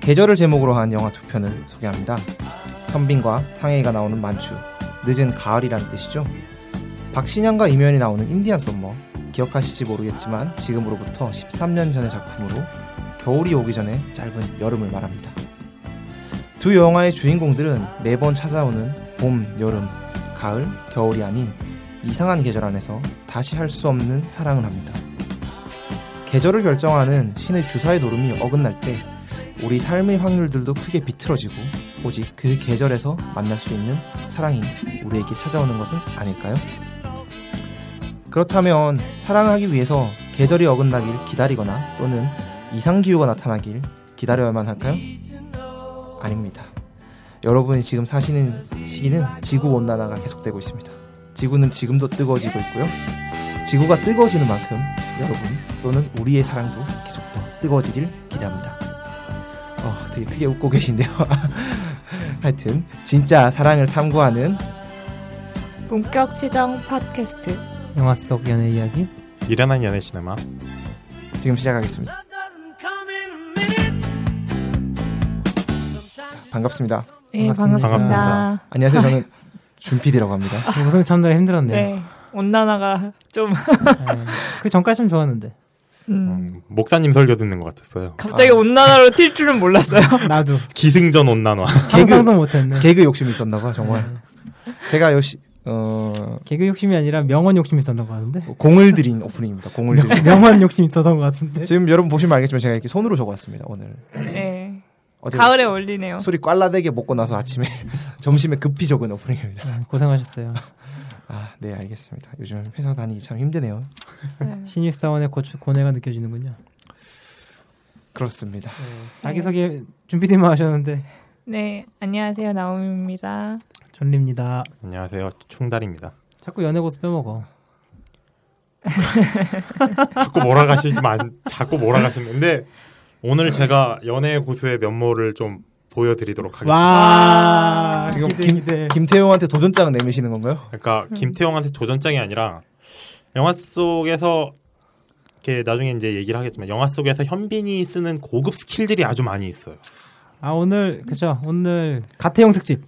계절을 제목으로 한 영화 두 편을 소개합니다. 현빈과 탕웨이가 나오는 만추, 늦은 가을이라는 뜻이죠. 박신양과 이미연이 나오는 Indian Summer, 기억하실지 모르겠지만 지금으로부터 13년 전의 작품으로 겨울이 오기 전에 짧은 여름을 말합니다. 두 영화의 주인공들은 매번 찾아오는 봄, 여름, 가을, 겨울이 아닌 이상한 계절 안에서 다시 할 수 없는 사랑을 합니다. 계절을 결정하는 신의 주사위 노름이 어긋날 때 우리 삶의 확률들도 크게 비틀어지고 오직 그 계절에서 만날 수 있는 사랑이 우리에게 찾아오는 것은 아닐까요? 그렇다면 사랑하기 위해서 계절이 어긋나길 기다리거나 또는 이상기후가 나타나길 기다려야만 할까요? 아닙니다. 여러분이 지금 사시는 시기는 지구 온난화가 계속되고 있습니다. 지구는 지금도 뜨거워지고 있고요. 지구가 뜨거워지는 만큼 여러분 또는 우리의 사랑도 계속 더 뜨거워지길 기대합니다. 어, 되게 크게 웃고 계신데요. 하여튼 진짜 사랑을 탐구하는 본격 시정 팟캐스트 영화 속 연애 이야기 미련한 연애 시네마 지금 시작하겠습니다. 반갑습니다. 네 반갑습니다. 반갑습니다. 안녕하세요. 저는 준PD라고 합니다. 무슨 참느라 힘들었네요. 네 온난화가 좀 네. 그 전까지는 좋았는데 음, 음, 목사님 설교 듣는 것 같았어요. 갑자기 온난화로 튈 줄은 몰랐어요. 나도 기승전 온난화. 상상도 못했네. 개그 욕심이 있었나 봐 정말. 제가 역시 어, 개그 욕심이 아니라 명언 욕심이 있었던 것 같은데 공을 들인 오프닝입니다. 공을 들인. 명, 명언 욕심이 있었던 것 같은데 지금 여러분 보시면 알겠지만 제가 이렇게 손으로 적어왔습니다. 오늘 네 가을에 어울리네요. 술이 꽐라되게 먹고 나서 아침에 점심에 급히 적은 오프닝입니다. 네, 고생하셨어요. 아, 네 알겠습니다. 요즘 회사 다니기 참 힘드네요. 네. 신입 사원의 고추, 고뇌가 느껴지는군요. 그렇습니다. 자기소개 준비되면 하셨는데 네 안녕하세요 나오미입니다. 전리입니다. 안녕하세요. 충달입니다. 자꾸 연애 고수 빼먹어. 자꾸 몰아가시지 마. 자꾸 몰아가시는데 오늘 제가 연애 고수의 면모를 좀 보여드리도록 하겠습니다. 와 지금 기대, 김, 기대. 김 태용한테 도전장을 내미시는 건가요? 그러니까 김태형한테 도전장이 아니라 영화 속에서 이렇게 나중에 이제 얘기를 하겠지만 영화 속에서 현빈이 쓰는 고급 스킬들이 아주 많이 있어요. 아 오늘 그쵸 오늘 가태용 특집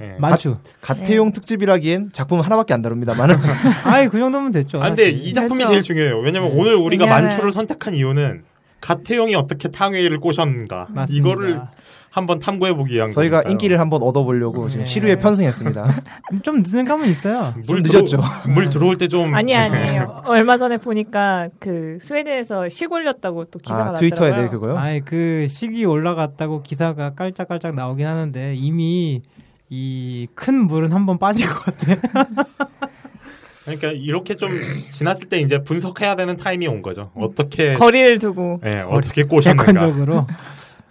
예. 만추. 가 태용 특집이라기엔 작품 하나밖에 안 다룹니다만은 아이 그 정도면 됐죠. 아, 근데. 이 작품이 그렇죠. 제일 중요해요. 왜냐면 오늘 우리가 왜냐면- 만추를 선택한 이유는 가태형이 어떻게 탕웨이를 꼬셨는가 맞습니다. 이거를 한번 탐구해 보기 위한 저희가 거니까요. 인기를 한번 얻어보려고 지금 네. 시류에 편승했습니다. 좀 늦는 감은 있어요. 물좀 늦었죠. 들어, 물 들어올 때 좀 아니 아니에요. 얼마 전에 보니까 그 스웨덴에서 시 올렸다고 또 기사가 아 났더라고요. 트위터에 네 그거요? 아이 그 시기 올라갔다고 기사가 깔짝깔짝 나오긴 하는데 이미 이 큰 물은 한번 빠진 것 같아. 그러니까 이렇게 좀 지났을 때 이제 분석해야 되는 타임이 온 거죠. 어떻게 거리를 두고 예, 어떻게 꼬셨는가. 객관적으로.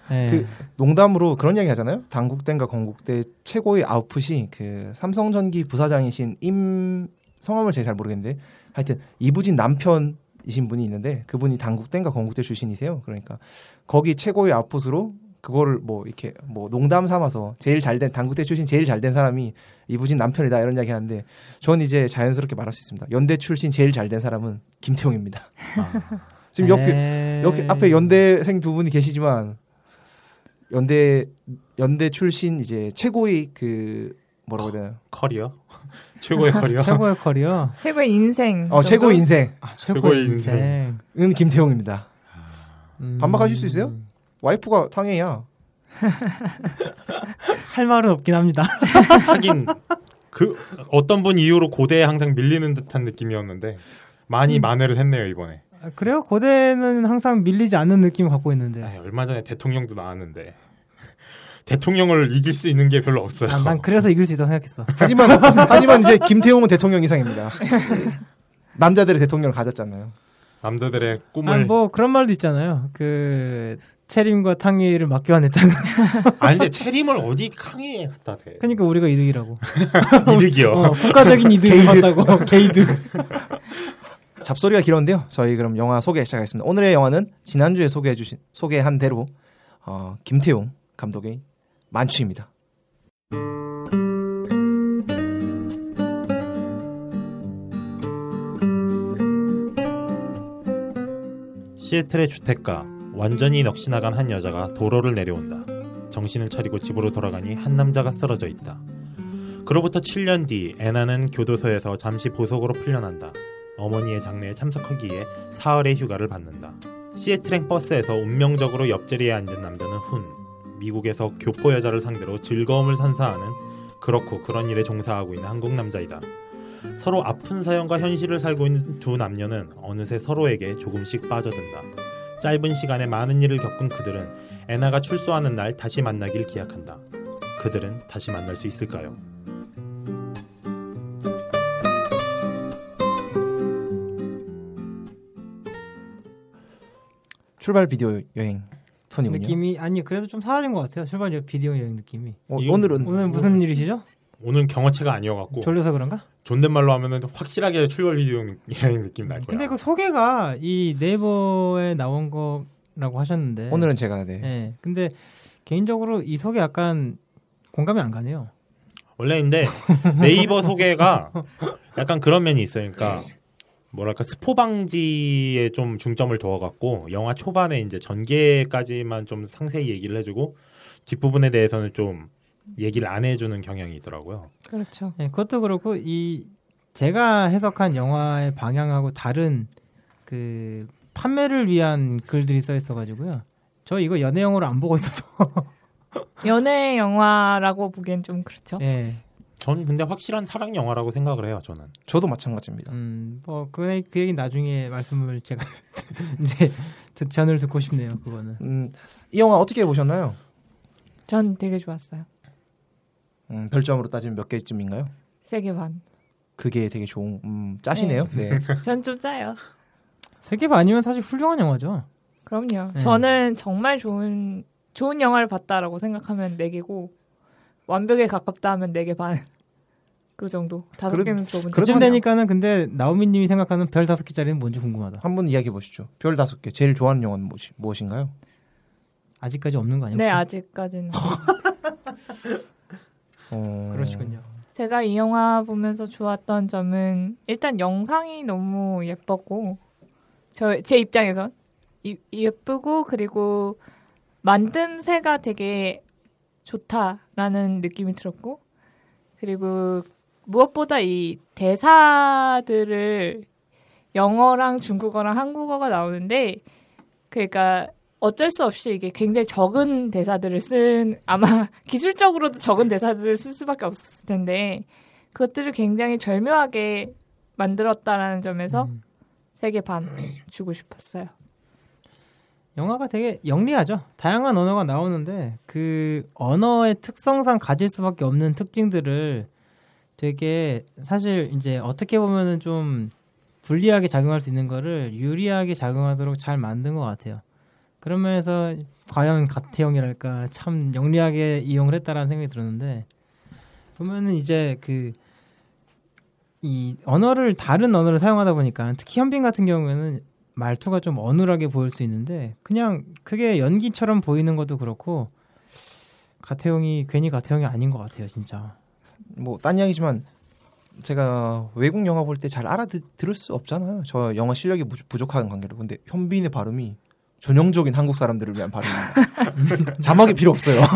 네. 그 농담으로 그런 이야기 하잖아요. 당국대인가 건국대 최고의 아웃풋이 그 삼성전기 부사장이신 임 성함을 제가 잘 모르겠는데 하여튼 이부진 남편이신 분이 있는데 그분이 당국대인가 건국대 출신이세요. 그러니까 거기 최고의 아웃풋으로 그거를 뭐 이렇게 뭐 농담 삼아서 제일 잘된 당국대 출신 제일 잘 된 사람이 이부진 남편이다 이런 이야기 하는데 전 이제 자연스럽게 말할 수 있습니다. 연대 출신 제일 잘 된 사람은 김태용입니다. 지금 여기 에이. 여기 앞에 연대생 두 분이 계시지만 연대 연대 출신 이제 최고의 그 뭐라고 해야 되나요? 커리어 최고의 커리어. 최고의 커리어. 최고의 인생. 어 최고의 인생은 아, 최고의 인생. 김태용입니다. 음. 반박하실 수 있어요? 와이프가 탕웨이야. 할 말은 없긴 합니다. 하긴 그 어떤 분 이후로 고대에 항상 밀리는 듯한 느낌이었는데 많이 만회를 했네요 이번에. 아, 그래요? 고대는 항상 밀리지 않는 느낌을 갖고 있는데. 아이, 얼마 전에 대통령도 나왔는데 대통령을 이길 수 있는 게 별로 없어요. 아, 난 그래서 이길 수 있다고 생각했어. 하지만 하지만 이제 김태용은 대통령 이상입니다. 남자들의 대통령을 가졌잖아요. 남자들의 꿈을 아, 뭐 그런 말도 있잖아요. 그 체림과 탕웨이를 맞교환했다는. 아니 근데 체림을 어디 강의에 갖다 대? 그러니까 우리가 이득이라고. 이득이요. 어, 국가적인 이득을 봤다고. 개이득. 잡소리가 길었는데요. 저희 그럼 영화 소개 시작하겠습니다. 오늘의 영화는 지난주에 소개해 주신 소개한 대로 어, 김태용 감독의 만추입니다. 시애틀의 주택가 완전히 넋이 나간 한 여자가 도로를 내려온다. 정신을 차리고 집으로 돌아가니 한 남자가 쓰러져 있다. 그로부터 7년 뒤 애나는 교도소에서 잠시 보석으로 풀려난다. 어머니의 장례에 참석하기 위해 사흘의 휴가를 받는다. 시애틀행 버스에서 운명적으로 옆자리에 앉은 남자는 훈. 미국에서 교포 여자를 상대로 즐거움을 선사하는 그렇고 그런 일에 종사하고 있는 한국 남자이다. 서로 아픈 사연과 현실을 살고 있는 두 남녀는 어느새 서로에게 조금씩 빠져든다. 짧은 시간에 많은 일을 겪은 그들은 애나가 출소하는 날 다시 만나길 기약한다. 그들은 다시 만날 수 있을까요? 출발 비디오 여행 톤이군요. 느낌이 아니 그래도 좀 사라진 것 같아요. 출발 비디오 여행 느낌이. 어, 오늘은 오늘 무슨 일이시죠? 오늘 경어체가 아니어갖고 졸려서 그런가? 존댓말로 하면은 확실하게 출발 비디오 여행 느낌 날 거야. 근데 그 소개가 이 네이버에 나온 거라고 하셨는데. 오늘은 제가 네. 네. 근데 개인적으로 이 소개 약간 공감이 안 가네요. 원래 근데 네이버 소개가 약간 그런 면이 있어요. 그러니까 뭐랄까 스포 방지에 좀 중점을 두어갖고 영화 초반에 이제 전개까지만 좀 상세히 얘기를 해주고 뒷부분에 대해서는 좀 얘기를 안 해주는 경향이 있더라고요. 그렇죠. 네, 그것도 그렇고 이 제가 해석한 영화의 방향하고 다른 그 판매를 위한 글들이 써 있어가지고요. 저 이거 연애 영화로 안 보고 있어서. 연애 영화라고 보기엔 좀 그렇죠. 예. 전 근데 확실한 사랑 영화라고 생각을 해요. 저는. 저도 마찬가지입니다. 음, 뭐그 그 얘기 나중에 말씀을 제가 네, 듣 편을 듣고 싶네요. 그거는. 음, 이 영화 어떻게 보셨나요? 전 되게 좋았어요. 음, 별점으로 따지면 몇 개쯤인가요? 세 개 반. 그게 되게 좋은 음, 짜시네요. 네. 전좀 짜요. 세계 반이면 사실 훌륭한 영화죠. 그럼요. 네. 저는 정말 좋은 좋은 영화를 봤다라고 생각하면 네 개고 완벽에 가깝다 하면 네 개 반. 그 정도. 다섯 그래도- 개는 좁은. 그쯤 한- 되니까는 근데 나우미님이 생각하는 별 다섯 개짜리는 뭔지 궁금하다. 한번 이야기해 보시죠. 별 다섯 개. 제일 좋아하는 영화는 무엇이, 무엇인가요? 아직까지 없는 거 아니에요? 네 아직까지는. 어... 그러시군요. 제가 이 영화 보면서 좋았던 점은 일단 영상이 너무 예뻤고 저 제 입장에선 이- 예쁘고 그리고 만듦새가 되게 좋다라는 느낌이 들었고 그리고 무엇보다 이 대사들을 영어랑 중국어랑 한국어가 나오는데 그러니까 어쩔 수 없이 이게 굉장히 적은 대사들을 쓴 아마 기술적으로도 적은 대사들을 쓸 수밖에 없었을 텐데 그것들을 굉장히 절묘하게 만들었다라는 점에서 음. 세개반 주고 싶었어요. 영화가 되게 영리하죠. 다양한 언어가 나오는데 그 언어의 특성상 가질 수밖에 없는 특징들을 되게 사실 이제 어떻게 보면은 좀 불리하게 작용할 수 있는 거를 유리하게 작용하도록 잘 만든 것 같아요. 그런 면에서 과연 가태형이랄까 참 영리하게 이용을 했다라는 생각이 들었는데 보면은 이제 그 이 언어를 다른 언어를 사용하다 보니까 특히 현빈 같은 경우에는 말투가 좀 어눌하게 보일 수 있는데 그냥 그게 연기처럼 보이는 것도 그렇고 가태형이 괜히 가태형이 아닌 것 같아요 진짜 뭐 딴 이야기지만 제가 외국 영화 볼 때 잘 알아들을 수 없잖아요. 저 영어 실력이 부- 부족한 관계로. 근데 현빈의 발음이 전형적인 한국 사람들을 위한 발음입니다. 자막이 필요 없어요.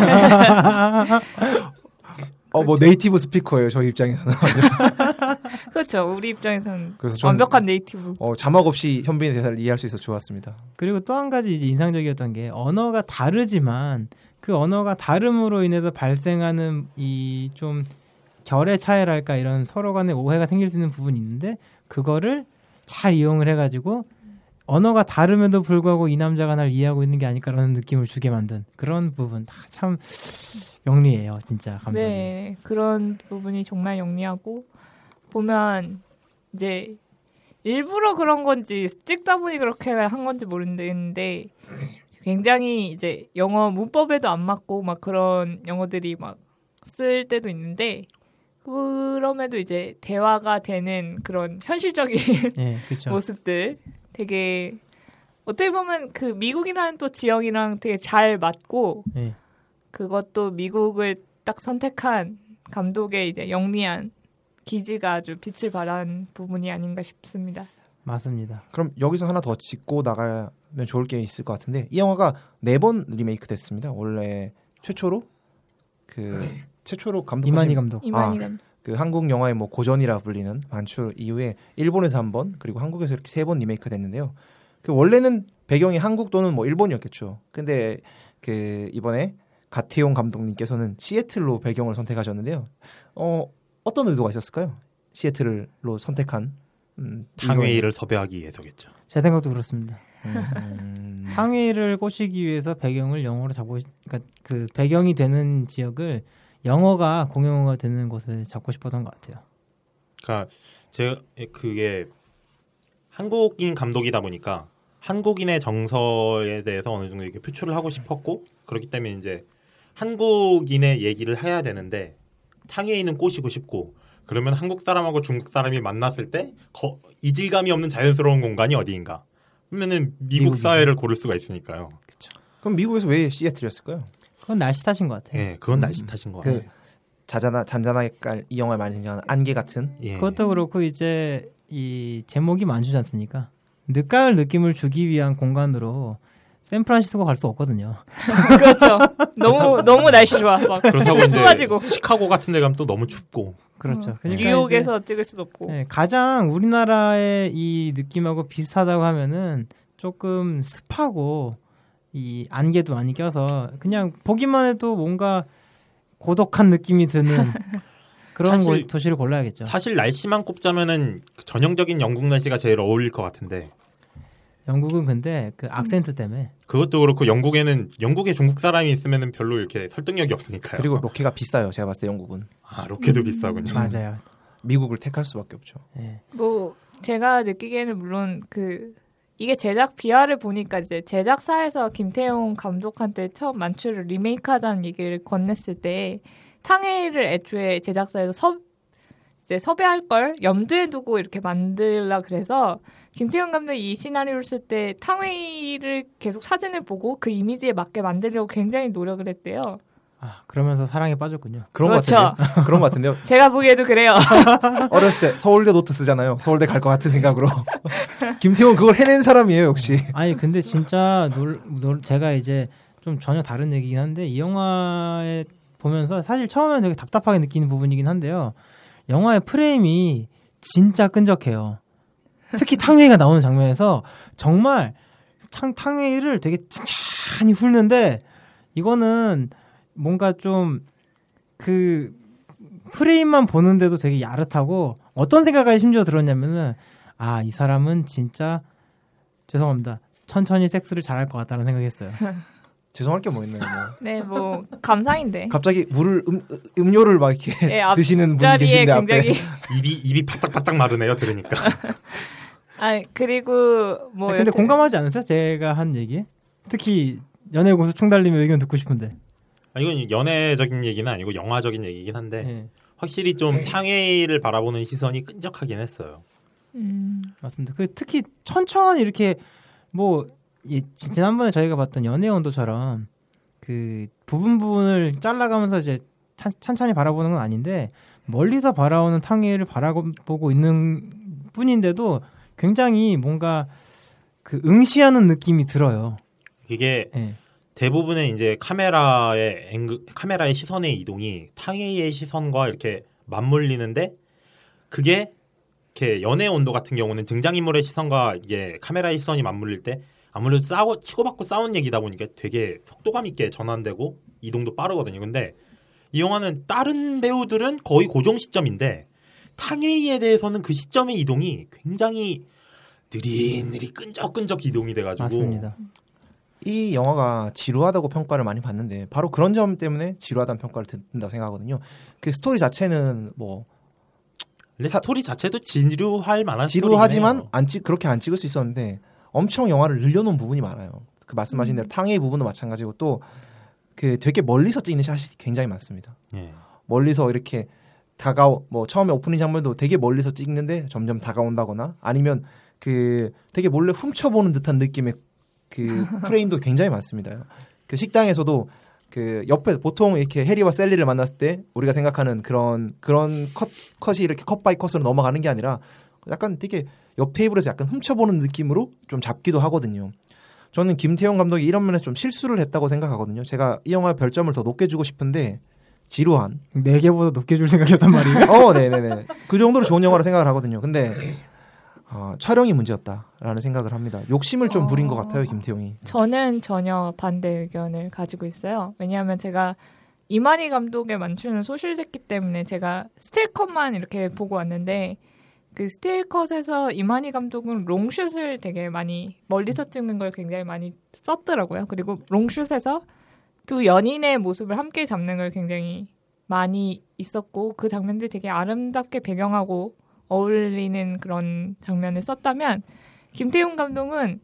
어, 뭐 네이티브 스피커예요. 저희 입장에서는. 그렇죠. 우리 입장에서는 그래서 전 완벽한 네이티브. 어, 자막 없이 현빈의 대사를 이해할 수 있어 서 좋았습니다. 그리고 또 한 가지 이제 인상적이었던 게 언어가 다르지만 그 언어가 다름으로 인해서 발생하는 이 좀 결의 차이랄까 이런 서로 간의 오해가 생길 수 있는 부분이 있는데 그거를 잘 이용을 해가지고 언어가 다름에도 불구하고 이 남자가 날 이해하고 있는 게 아닐까라는 느낌을 주게 만든 그런 부분 다참 영리해요 진짜 감독이. 네, 그런 부분이 정말 영리하고 보면 이제 일부러 그런 건지 찍다 보니 그렇게 한 건지 모르겠는데 굉장히 이제 영어 문법에도 안 맞고 막 그런 영어들이 막 쓸 때도 있는데 그럼에도 이제 대화가 되는 그런 현실적인 예, 그렇죠. 모습들 되게 어떻게 보면 그 미국이라는 또 지형이랑 되게 잘 맞고 예. 그것도 미국을 딱 선택한 감독의 이제 영리한 기지가 아주 빛을 발한 부분이 아닌가 싶습니다. 맞습니다. 그럼 여기서 하나 더 짚고 나가면 좋을 게 있을 것 같은데 이 영화가 네 번 리메이크 됐습니다. 원래 최초로 그 최초로 감독 이만희 감독. 이만희 아. 감독. 그 한국 영화의 뭐 고전이라 불리는 만추 이후에 일본에서 한 번 그리고 한국에서 이렇게 세 번 리메이크 됐는데요. 그 원래는 배경이 한국 또는 뭐 일본이었겠죠. 근데 그 이번에 가태용 감독님께서는 시애틀로 배경을 선택하셨는데요. 어 어떤 의도가 있었을까요? 시애틀로 선택한 음, 탕웨이를 섭외하기 위해서겠죠. 제 생각도 그렇습니다. 음, 탕웨이를 꼬시기 위해서 배경을 영어로 잡고 싶- 그러니까 그 배경이 되는 지역을 영어가 공용어가 되는 곳을 잡고 싶었던 것 같아요. 그러니까 제가 그게 한국인 감독이다 보니까 한국인의 정서에 대해서 어느 정도 이렇게 표출을 하고 싶었고 그렇기 때문에 이제 한국인의 얘기를 해야 되는데 탕웨이는 꼬시고 싶고 그러면 한국 사람하고 중국 사람이 만났을 때 거- 이질감이 없는 자연스러운 공간이 어디인가? 그러면은 미국 미국이죠. 사회를 고를 수가 있으니까요. 그럼 미국에서 왜 시애틀이었을까요? 그건 날씨 탓인 것 같아요. 예, 그건 날씨 탓인 것그 같아요. 자자나 잔잔하게 깔 이 영화에 많이 등장하는 안개 같은 예. 그것도 그렇고 이제 이 제목이 만주지 않습니까? 늦가을 느낌을 주기 위한 공간으로 샌프란시스코 갈 수 없거든요. 그렇죠. 너무 너무 날씨 좋아. 막 그렇다고 이제 쏟아지고 시카고 같은 데 가면 또 너무 춥고 그렇죠. 어, 그러니까 뉴욕에서 찍을 수도 없고. 네, 가장 우리나라의 이 느낌하고 비슷하다고 하면은 조금 습하고 이 안개도 많이 껴서 그냥 보기만 해도 뭔가 고독한 느낌이 드는 그런 사실- 곳, 도시를 골라야겠죠. 사실 날씨만 꼽자면은 그 전형적인 영국 날씨가 제일 어울릴 것 같은데 영국은 근데 그 악센트 때문에 그것도 그렇고 영국에는 영국에 중국 사람이 있으면은 별로 이렇게 설득력이 없으니까요. 그리고 로케가 비싸요. 제가 봤을 때 영국은 아 로켓도 비싸군요. 맞아요. 미국을 택할 수밖에 없죠. 예. 뭐 제가 느끼기에는 물론 그 이게 제작 비하를 보니까 이제 제작사에서 김태용 감독한테 처음 만추를 리메이크하자는 얘기를 건넸을 때 탕웨이를 애초에 제작사에서 섭 이제 섭외할 걸 염두에 두고 이렇게 만들라 그래서 김태용 감독이 이 시나리오를 쓸 때 탕웨이를 계속 사진을 보고 그 이미지에 맞게 만들려고 굉장히 노력을 했대요. 아 그러면서 사랑에 빠졌군요. 그런 그렇죠. 것 같은데요. 그런 것 같은데요. 제가 보기에도 그래요. 어렸을 때 서울대 노트 쓰잖아요. 서울대 갈 것 같은 생각으로. 김태용 그걸 해낸 사람이에요, 역시. 아니 근데 진짜 놀, 놀 제가 이제 좀 전혀 다른 얘기긴 한데 이 영화에 보면서 사실 처음에는 되게 답답하게 느끼는 부분이긴 한데요. 영화의 프레임이 진짜 끈적해요. 특히 탕웨이가 나오는 장면에서 정말 탕, 탕웨이를 되게 천천히 훑는데 이거는 뭔가 좀 그 프레임만 보는데도 되게 야릇하고 어떤 생각이 심지어 들었냐면은 아 이 사람은 진짜 죄송합니다 천천히 섹스를 잘할 것 같다는 생각했어요. 죄송할 게 뭐 있나요, 뭐. 네, 뭐 감상인데. 갑자기 물을 음, 음료를 막 이렇게 네, 앞 드시는 분이 계신데 앞에 굉장히 입이 입이 바짝바짝 마르네요 들으니까. 아 그리고 뭐 아니, 근데 여튼 공감하지 않으세요? 제가 한 얘기 특히 연애 고수 충달님의 의견 듣고 싶은데. 아, 이건 연애적인 얘기는 아니고 영화적인 얘기긴 한데 예, 확실히 좀 탕웨이를 바라보는 시선이 끈적하긴 했어요. 음, 맞습니다. 그 특히 천천히 이렇게 뭐 이, 지난번에 저희가 봤던 연애 온도처럼 그 부분 부분을 잘라가면서 이제 찬, 찬찬히 바라보는 건 아닌데 멀리서 바라오는 탕웨이를 바라보고 있는 뿐인데도 굉장히 뭔가 그 응시하는 느낌이 들어요. 이게 예. 대부분의 이제 카메라의 앵글, 카메라의 시선의 이동이 탕웨이의 시선과 이렇게 맞물리는데 그게 이렇게 연애 온도 같은 경우는 등장인물의 시선과 이게 카메라의 시선이 맞물릴 때 아무래도 싸워 치고받고 싸운 얘기다 보니까 되게 속도감 있게 전환되고 이동도 빠르거든요. 근데 이 영화는 다른 배우들은 거의 고정 시점인데 탕웨이에 대해서는 그 시점의 이동이 굉장히 느릿느릿 끈적끈적 이동이 돼가지고 맞습니다. 이 영화가 지루하다고 평가를 많이 받는데 바로 그런 점 때문에 지루하다는 평가를 듣는다고 생각하거든요. 그 스토리 자체는 뭐 원래 스토리 자체도 지루할 만한 지루하지만. 안 찍, 그렇게 안 찍을 수 있었는데 엄청 영화를 늘려놓은 부분이 많아요. 그 말씀하신 음. 대로 탕웨이 부분도 마찬가지고 또 그 되게 멀리서 찍는 샷이 굉장히 많습니다. 예. 멀리서 이렇게 다가오 뭐 처음에 오프닝 장면도 되게 멀리서 찍는데 점점 다가온다거나 아니면 그 되게 몰래 훔쳐보는 듯한 느낌의 그 프레임도 굉장히 많습니다. 그 식당에서도 그 옆에 보통 이렇게 해리와 샐리를 만났을 때 우리가 생각하는 그런 그런 컷 컷이 이렇게 cut by cut으로 넘어가는 게 아니라 약간 되게 옆 테이블에서 약간 훔쳐보는 느낌으로 좀 잡기도 하거든요. 저는 김태용 감독이 이런 면에서 좀 실수를 했다고 생각하거든요. 제가 이 영화에 별점을 더 높게 주고 싶은데 지루한 네 개보다 높게 줄 생각이었단 말이에요. 어, 네 네 네. 그 정도로 좋은 영화로 생각을 하거든요. 근데 어, 촬영이 문제였다라는 생각을 합니다. 욕심을 좀 부린 것 같아요, 김태용이. 저는 전혀 반대 의견을 가지고 있어요. 왜냐하면 제가 이만희 감독의 만추는 소실됐기 때문에 제가 스틸컷만 이렇게 보고 왔는데 그 스틸컷에서 이만희 감독은 롱슛을 되게 많이 멀리서 찍는 걸 굉장히 많이 썼더라고요. 그리고 롱슛에서 두 연인의 모습을 함께 잡는 걸 굉장히 많이 있었고 그 장면들이 되게 아름답게 배경하고 어울리는 그런 장면을 썼다면 김태용 감독은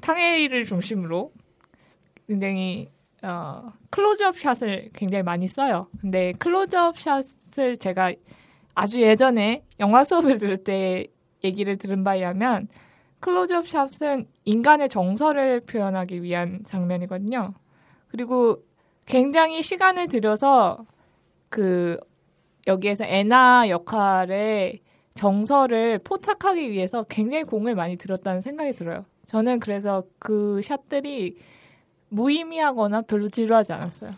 탕웨이를 중심으로 굉장히 어, 클로즈업 샷을 굉장히 많이 써요. 근데 클로즈업 샷을 제가 아주 예전에 영화 수업을 들을 때 얘기를 들은 바에 하면 클로즈업 샷은 인간의 정서를 표현하기 위한 장면이거든요. 그리고 굉장히 시간을 들여서 그 여기에서 애나 역할의 정서를 포착하기 위해서 굉장히 공을 많이 들였다는 생각이 들어요. 저는 그래서 그 샷들이 무의미하거나 별로 지루하지 않았어요.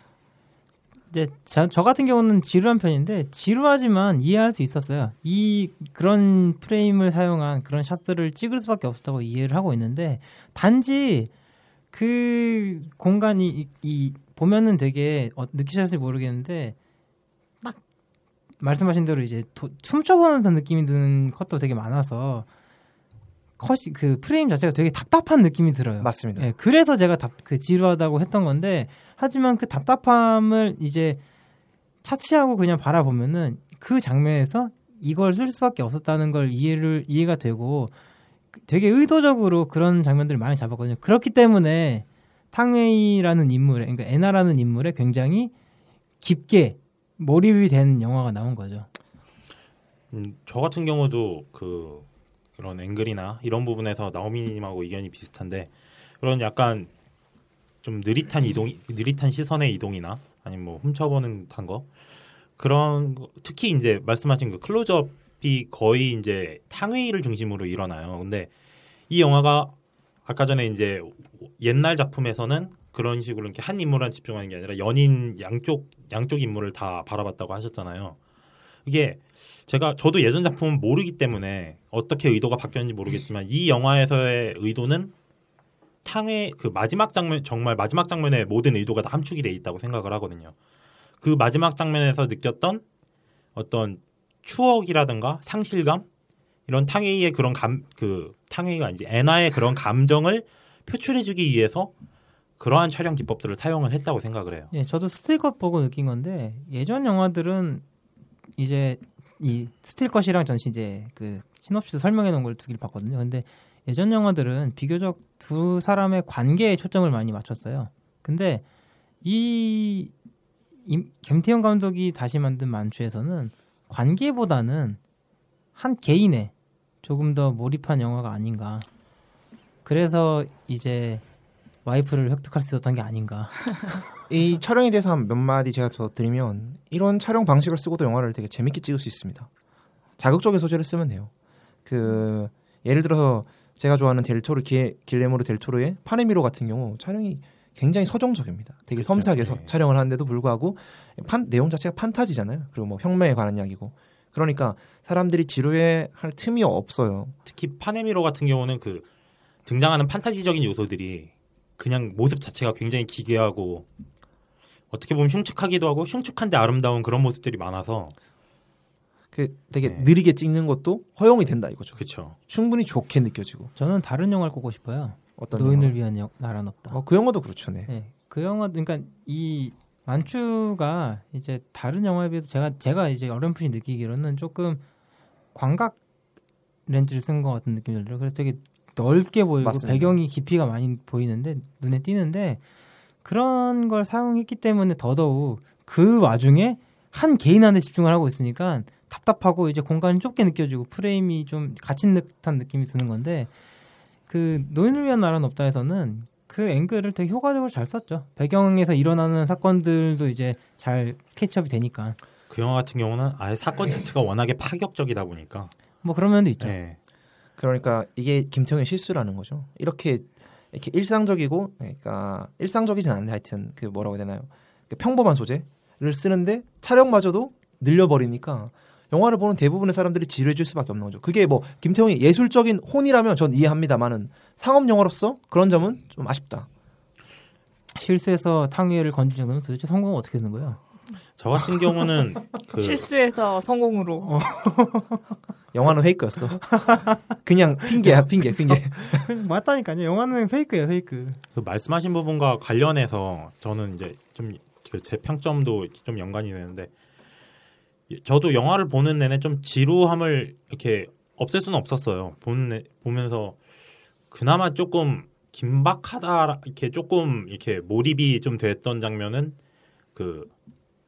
이제 저, 저 같은 경우는 지루한 편인데 지루하지만 이해할 수 있었어요. 이 그런 프레임을 사용한 그런 샷들을 찍을 수밖에 없었다고 이해를 하고 있는데 단지 그 공간이 이, 이 보면은 되게 어, 느끼셨을지 모르겠는데 딱 말씀하신 대로 이제 도, 춤춰보는 듯한 느낌이 드는 컷도 되게 많아서 컷이 그 프레임 자체가 되게 답답한 느낌이 들어요. 맞습니다. 예, 그래서 제가 답, 그 지루하다고 했던 건데 하지만 그 답답함을 이제 차치하고 그냥 바라보면은 그 장면에서 이걸 쓸 수밖에 없었다는 걸 이해를 이해가 되고 되게 의도적으로 그런 장면들을 많이 잡았거든요. 그렇기 때문에 탕웨이라는 인물에 그러니까 에나라는 인물에 굉장히 깊게 몰입이 된 영화가 나온 거죠. 음, 저 같은 경우도 그 그런 앵글이나 이런 부분에서 나오미님하고 의견이 비슷한데 그런 약간 좀 느릿한 이동, 느릿한 시선의 이동이나 아니면 뭐 훔쳐보는 듯한 거 그런 거, 특히 이제 말씀하신 그 클로즈업이 거의 이제 탕웨이를 중심으로 일어나요. 근데 이 영화가 아까 전에 이제 옛날 작품에서는 그런 식으로 이렇게 한 인물한 집중하는 게 아니라 연인 양쪽 양쪽 인물을 다 바라봤다고 하셨잖아요. 이게 제가 저도 예전 작품은 모르기 때문에 어떻게 의도가 바뀌었는지 모르겠지만 이 영화에서의 의도는 탕의 그 마지막 장면 정말 마지막 장면에 모든 의도가 다 함축이 돼 있다고 생각을 하거든요. 그 마지막 장면에서 느꼈던 어떤 추억이라든가 상실감 이런 탕웨이의 그런 감 그 탕웨이가 이제 애나의 그런 감정을 표출해주기 위해서 그러한 촬영 기법들을 사용을 했다고 생각을 해요. 예, 저도 스틸컷 보고 느낀 건데 예전 영화들은 이제 이 스틸컷이랑 전시 이제 그 시놉시스 설명해 놓은 걸 두 개를 봤거든요. 근데 예전 영화들은 비교적 두 사람의 관계에 초점을 많이 맞췄어요. 근데 이 임- 김태형 감독이 다시 만든 만추에서는 관계보다는 한 개인의 조금 더 몰입한 영화가 아닌가. 그래서 이제 와이프를 획득할 수 있었던 게 아닌가. 이 촬영에 대해서 한 몇 마디 제가 더 드리면 이런 촬영 방식을 쓰고도 영화를 되게 재밌게 찍을 수 있습니다. 자극적인 소재를 쓰면 돼요. 그 예를 들어서 제가 좋아하는 델토르 기, 길레모르 델토르의 파네미로 같은 경우 촬영이 굉장히 서정적입니다. 되게 그렇죠. 섬세하게 서- 네. 촬영을 하는데도 불구하고 판, 내용 자체가 판타지잖아요. 그리고 뭐 혁명에 관한 이야기고 그러니까 사람들이 지루해 할 틈이 없어요. 특히 파네미로 같은 경우는 그 등장하는 판타지적인 요소들이 그냥 모습 자체가 굉장히 기괴하고 어떻게 보면 흉측하기도 하고 흉측한데 아름다운 그런 모습들이 많아서 그 되게 네. 느리게 찍는 것도 허용이 된다 이거죠. 그쵸. 충분히 좋게 느껴지고 저는 다른 영화를 꼽고 싶어요. 어떤 노인을 영화? 위한 영, 나라는 없다. 어, 그 영화도 그렇죠. 네. 네, 그 영화 그러니까 이 만추가 이제 다른 영화에 비해서 제가 제가 이제 어렴풋이 느끼기로는 조금 광각 렌즈를 쓴 것 같은 느낌이 들어요. 그래서 되게 넓게 보이고 맞습니다. 배경이 깊이가 많이 보이는데 눈에 띄는데 그런 걸 사용했기 때문에 더더욱 그 와중에 한 개인한테 집중을 하고 있으니까 답답하고 이제 공간이 좁게 느껴지고 프레임이 좀 갇힌 듯한 느낌이 드는 건데 그 노인을 위한 나라는 없다에서는 그 앵글을 되게 효과적으로 잘 썼죠. 배경에서 일어나는 사건들도 이제 잘 캐치업이 되니까 그 영화 같은 경우는 아예 사건 자체가 워낙에 파격적이다 보니까. 뭐 그런 면도 있죠. 네. 그러니까 이게 김태형의 실수라는 거죠. 이렇게 이렇게 일상적이고 그러니까 일상적이진 않는데 하여튼 그 뭐라고 해야 되나요? 그 평범한 소재를 쓰는데 촬영마저도 늘려버리니까 영화를 보는 대부분의 사람들이 지루해질 수밖에 없는 거죠. 그게 뭐 김태형이 예술적인 혼이라면 전 이해합니다만은 상업 영화로서 그런 점은 좀 아쉽다. 실수해서 탕웨이를 건질 정도면 도대체 성공은 어떻게 되는 거예요? 저 같은 경우는 그 실수해서 성공으로. 영화는 페이크였어. 그냥 핑계야 핑계 핑계. 맞다니까요. 영화는 페이크예요, 페이크. 그 말씀하신 부분과 관련해서 저는 이제 좀그제 평점도 좀 연관이 되는데 저도 영화를 보는 내내 좀 지루함을 이렇게 없앨 수는 없었어요. 보는 내- 보면서 그나마 조금 긴박하다 이렇게 조금 이렇게 몰입이 좀 됐던 장면은 그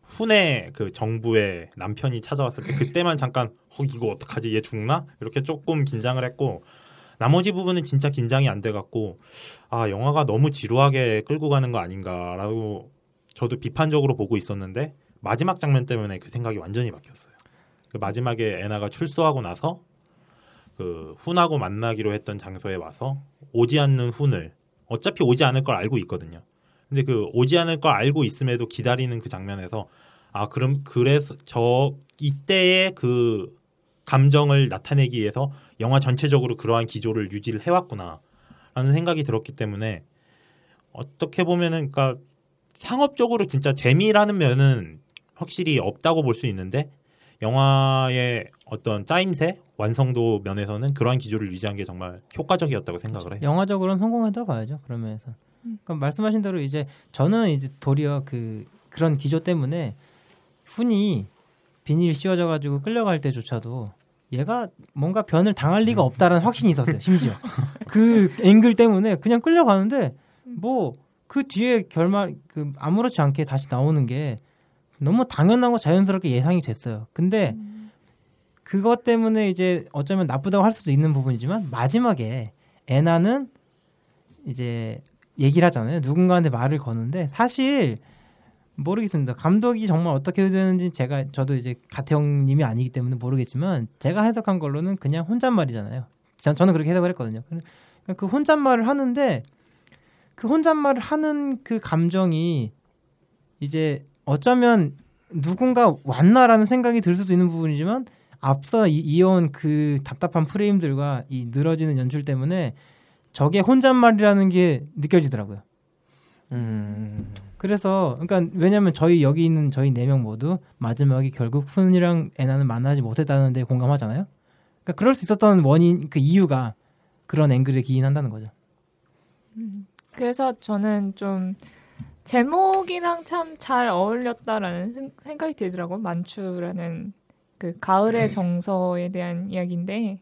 훈의 그 정부의 남편이 찾아왔을 때 그때만 잠깐 어 이거 어떡하지 얘 죽나 이렇게 조금 긴장을 했고 나머지 부분은 진짜 긴장이 안 돼 갖고 아 영화가 너무 지루하게 끌고 가는 거 아닌가라고 저도 비판적으로 보고 있었는데 마지막 장면 때문에 그 생각이 완전히 바뀌었어요. 그 마지막에 애나가 출소하고 나서 그 훈하고 만나기로 했던 장소에 와서 오지 않는 훈을 어차피 오지 않을 걸 알고 있거든요. 근데 그 오지 않을 걸 알고 있음에도 기다리는 그 장면에서 아 그럼 그래서 저 이때의 그 감정을 나타내기 위해서 영화 전체적으로 그러한 기조를 유지를 해왔구나라는 생각이 들었기 때문에 어떻게 보면은 그러니까 상업적으로 진짜 재미라는 면은 확실히 없다고 볼 수 있는데 영화의 어떤 짜임새 완성도 면에서는 그러한 기조를 유지한 게 정말 효과적이었다고 생각을 해요. 영화적으로는 성공했다고 봐야죠. 그런 면에서. 그러니까 말씀하신 대로 이제 저는 이제 도리어 그 그런 기조 때문에 훈이 비닐 씌워져 가지고 끌려갈 때조차도 얘가 뭔가 변을 당할 리가 없다라는 확신이 있었어요. 심지어 그 앵글 때문에 그냥 끌려가는데 뭐 그 뒤에 결말 그 아무렇지 않게 다시 나오는 게 너무 당연하고 자연스럽게 예상이 됐어요. 근데 그것 때문에 이제 어쩌면 나쁘다고 할 수도 있는 부분이지만 마지막에 애나는 이제 얘기를 하잖아요. 누군가한테 말을 거는데 사실 모르겠습니다. 감독이 정말 어떻게 의도했는지 제가 저도 이제 가태형님이 아니기 때문에 모르겠지만 제가 해석한 걸로는 그냥 혼잣말이잖아요. 전- 저는 그렇게 해석을 했거든요. 그러니까 그 혼잣말을 하는데 그 혼잣말을 하는 그 감정이 이제 어쩌면 누군가 왔나라는 생각이 들 수도 있는 부분이지만 앞서 이- 이어온 그 답답한 프레임들과 이 늘어지는 연출 때문에 저게 혼잣말이라는 게 느껴지더라고요. 음. 그래서 그러니까 왜냐하면 저희 여기 있는 저희 네 명 모두 마지막에 결국 푼이랑 애나는 만나지 못했다는 데 공감하잖아요. 그러니까 그럴 수 있었던 원인 그 이유가 그런 앵글에 기인한다는 거죠. 그래서 저는 좀 제목이랑 참 잘 어울렸다라는 생- 생각이 들더라고. 만추라는 그 가을의 정서에 대한 이야기인데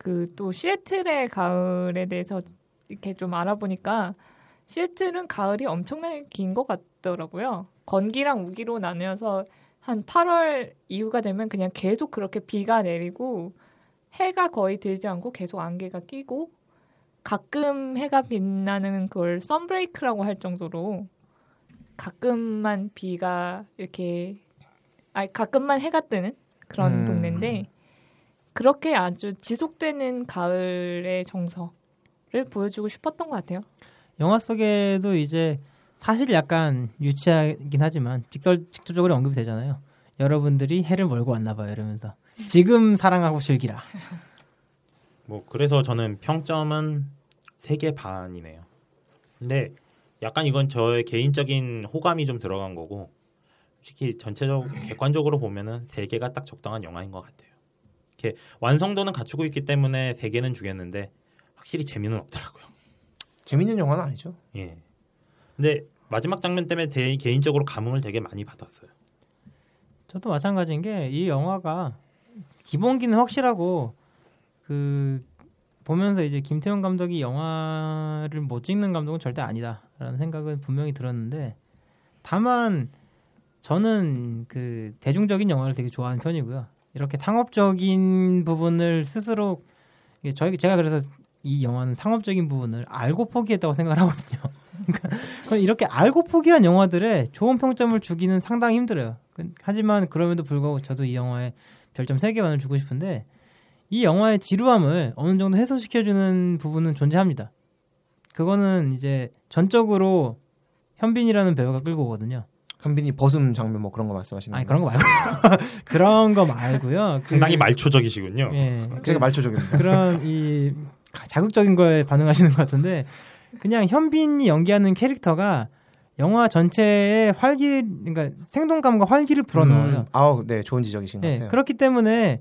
그 또 시애틀의 가을에 대해서 이렇게 좀 알아보니까 시애틀은 가을이 엄청나게 긴 것 같더라고요. 건기랑 우기로 나뉘어서 한 8월 이후가 되면 그냥 계속 그렇게 비가 내리고 해가 거의 들지 않고 계속 안개가 끼고 가끔 해가 빛나는 그걸 선브레이크라고 할 정도로 가끔만 비가 이렇게 아니 가끔만 해가 뜨는 그런 음. 동네인데 그렇게 아주 지속되는 가을의 정서를 보여주고 싶었던 것 같아요. 영화 속에도 이제 사실 약간 유치하긴 하지만 직설, 직접적으로 언급이 되잖아요. 여러분들이 해를 몰고 왔나 봐요 이러면서 지금 사랑하고 즐기라. 뭐 그래서 저는 평점은 3개 반이네요. 근데 약간 이건 저의 개인적인 호감이 좀 들어간 거고 솔직히 전체적 객관적으로 보면은 세 개가 딱 적당한 영화인 것 같아요. 이렇게 완성도는 갖추고 있기 때문에 세 개는 주겠는데 확실히 재미는 없더라고요. 재밌는 영화는 아니죠. 예. 근데 마지막 장면 때문에 대- 개인적으로 감흥을 되게 많이 받았어요. 저도 마찬가지인 게 이 영화가 기본기는 확실하고 그 보면서 이제 김태형 감독이 영화를 못 찍는 감독은 절대 아니다라는 생각은 분명히 들었는데 다만 저는 그 대중적인 영화를 되게 좋아하는 편이고요. 이렇게 상업적인 부분을 스스로 저희 제가 그래서 이 영화는 상업적인 부분을 알고 포기했다고 생각을 하거든요. 그러니까 이렇게 알고 포기한 영화들에 좋은 평점을 주기는 상당히 힘들어요. 그- 하지만 그럼에도 불구하고 저도 이 영화에 별점 3개 반을 주고 싶은데 이 영화의 지루함을 어느 정도 해소시켜주는 부분은 존재합니다. 그거는 이제 전적으로 현빈이라는 배우가 끌고 오거든요. 현빈이 버슴 장면 뭐 그런 거 말씀하시는 아니 거예요? 그런 거 말고 그런 거 말고요. 그- 상당히 말초적이시군요. 예, 제가 말초적입니다. 그런 이 자극적인 거에 반응하시는 것 같은데 그냥 현빈이 연기하는 캐릭터가 영화 전체의 활기 그러니까 생동감과 활기를 불어넣어요. 음, 아우, 네, 좋은 지적이신 것 네, 같아요. 그렇기 때문에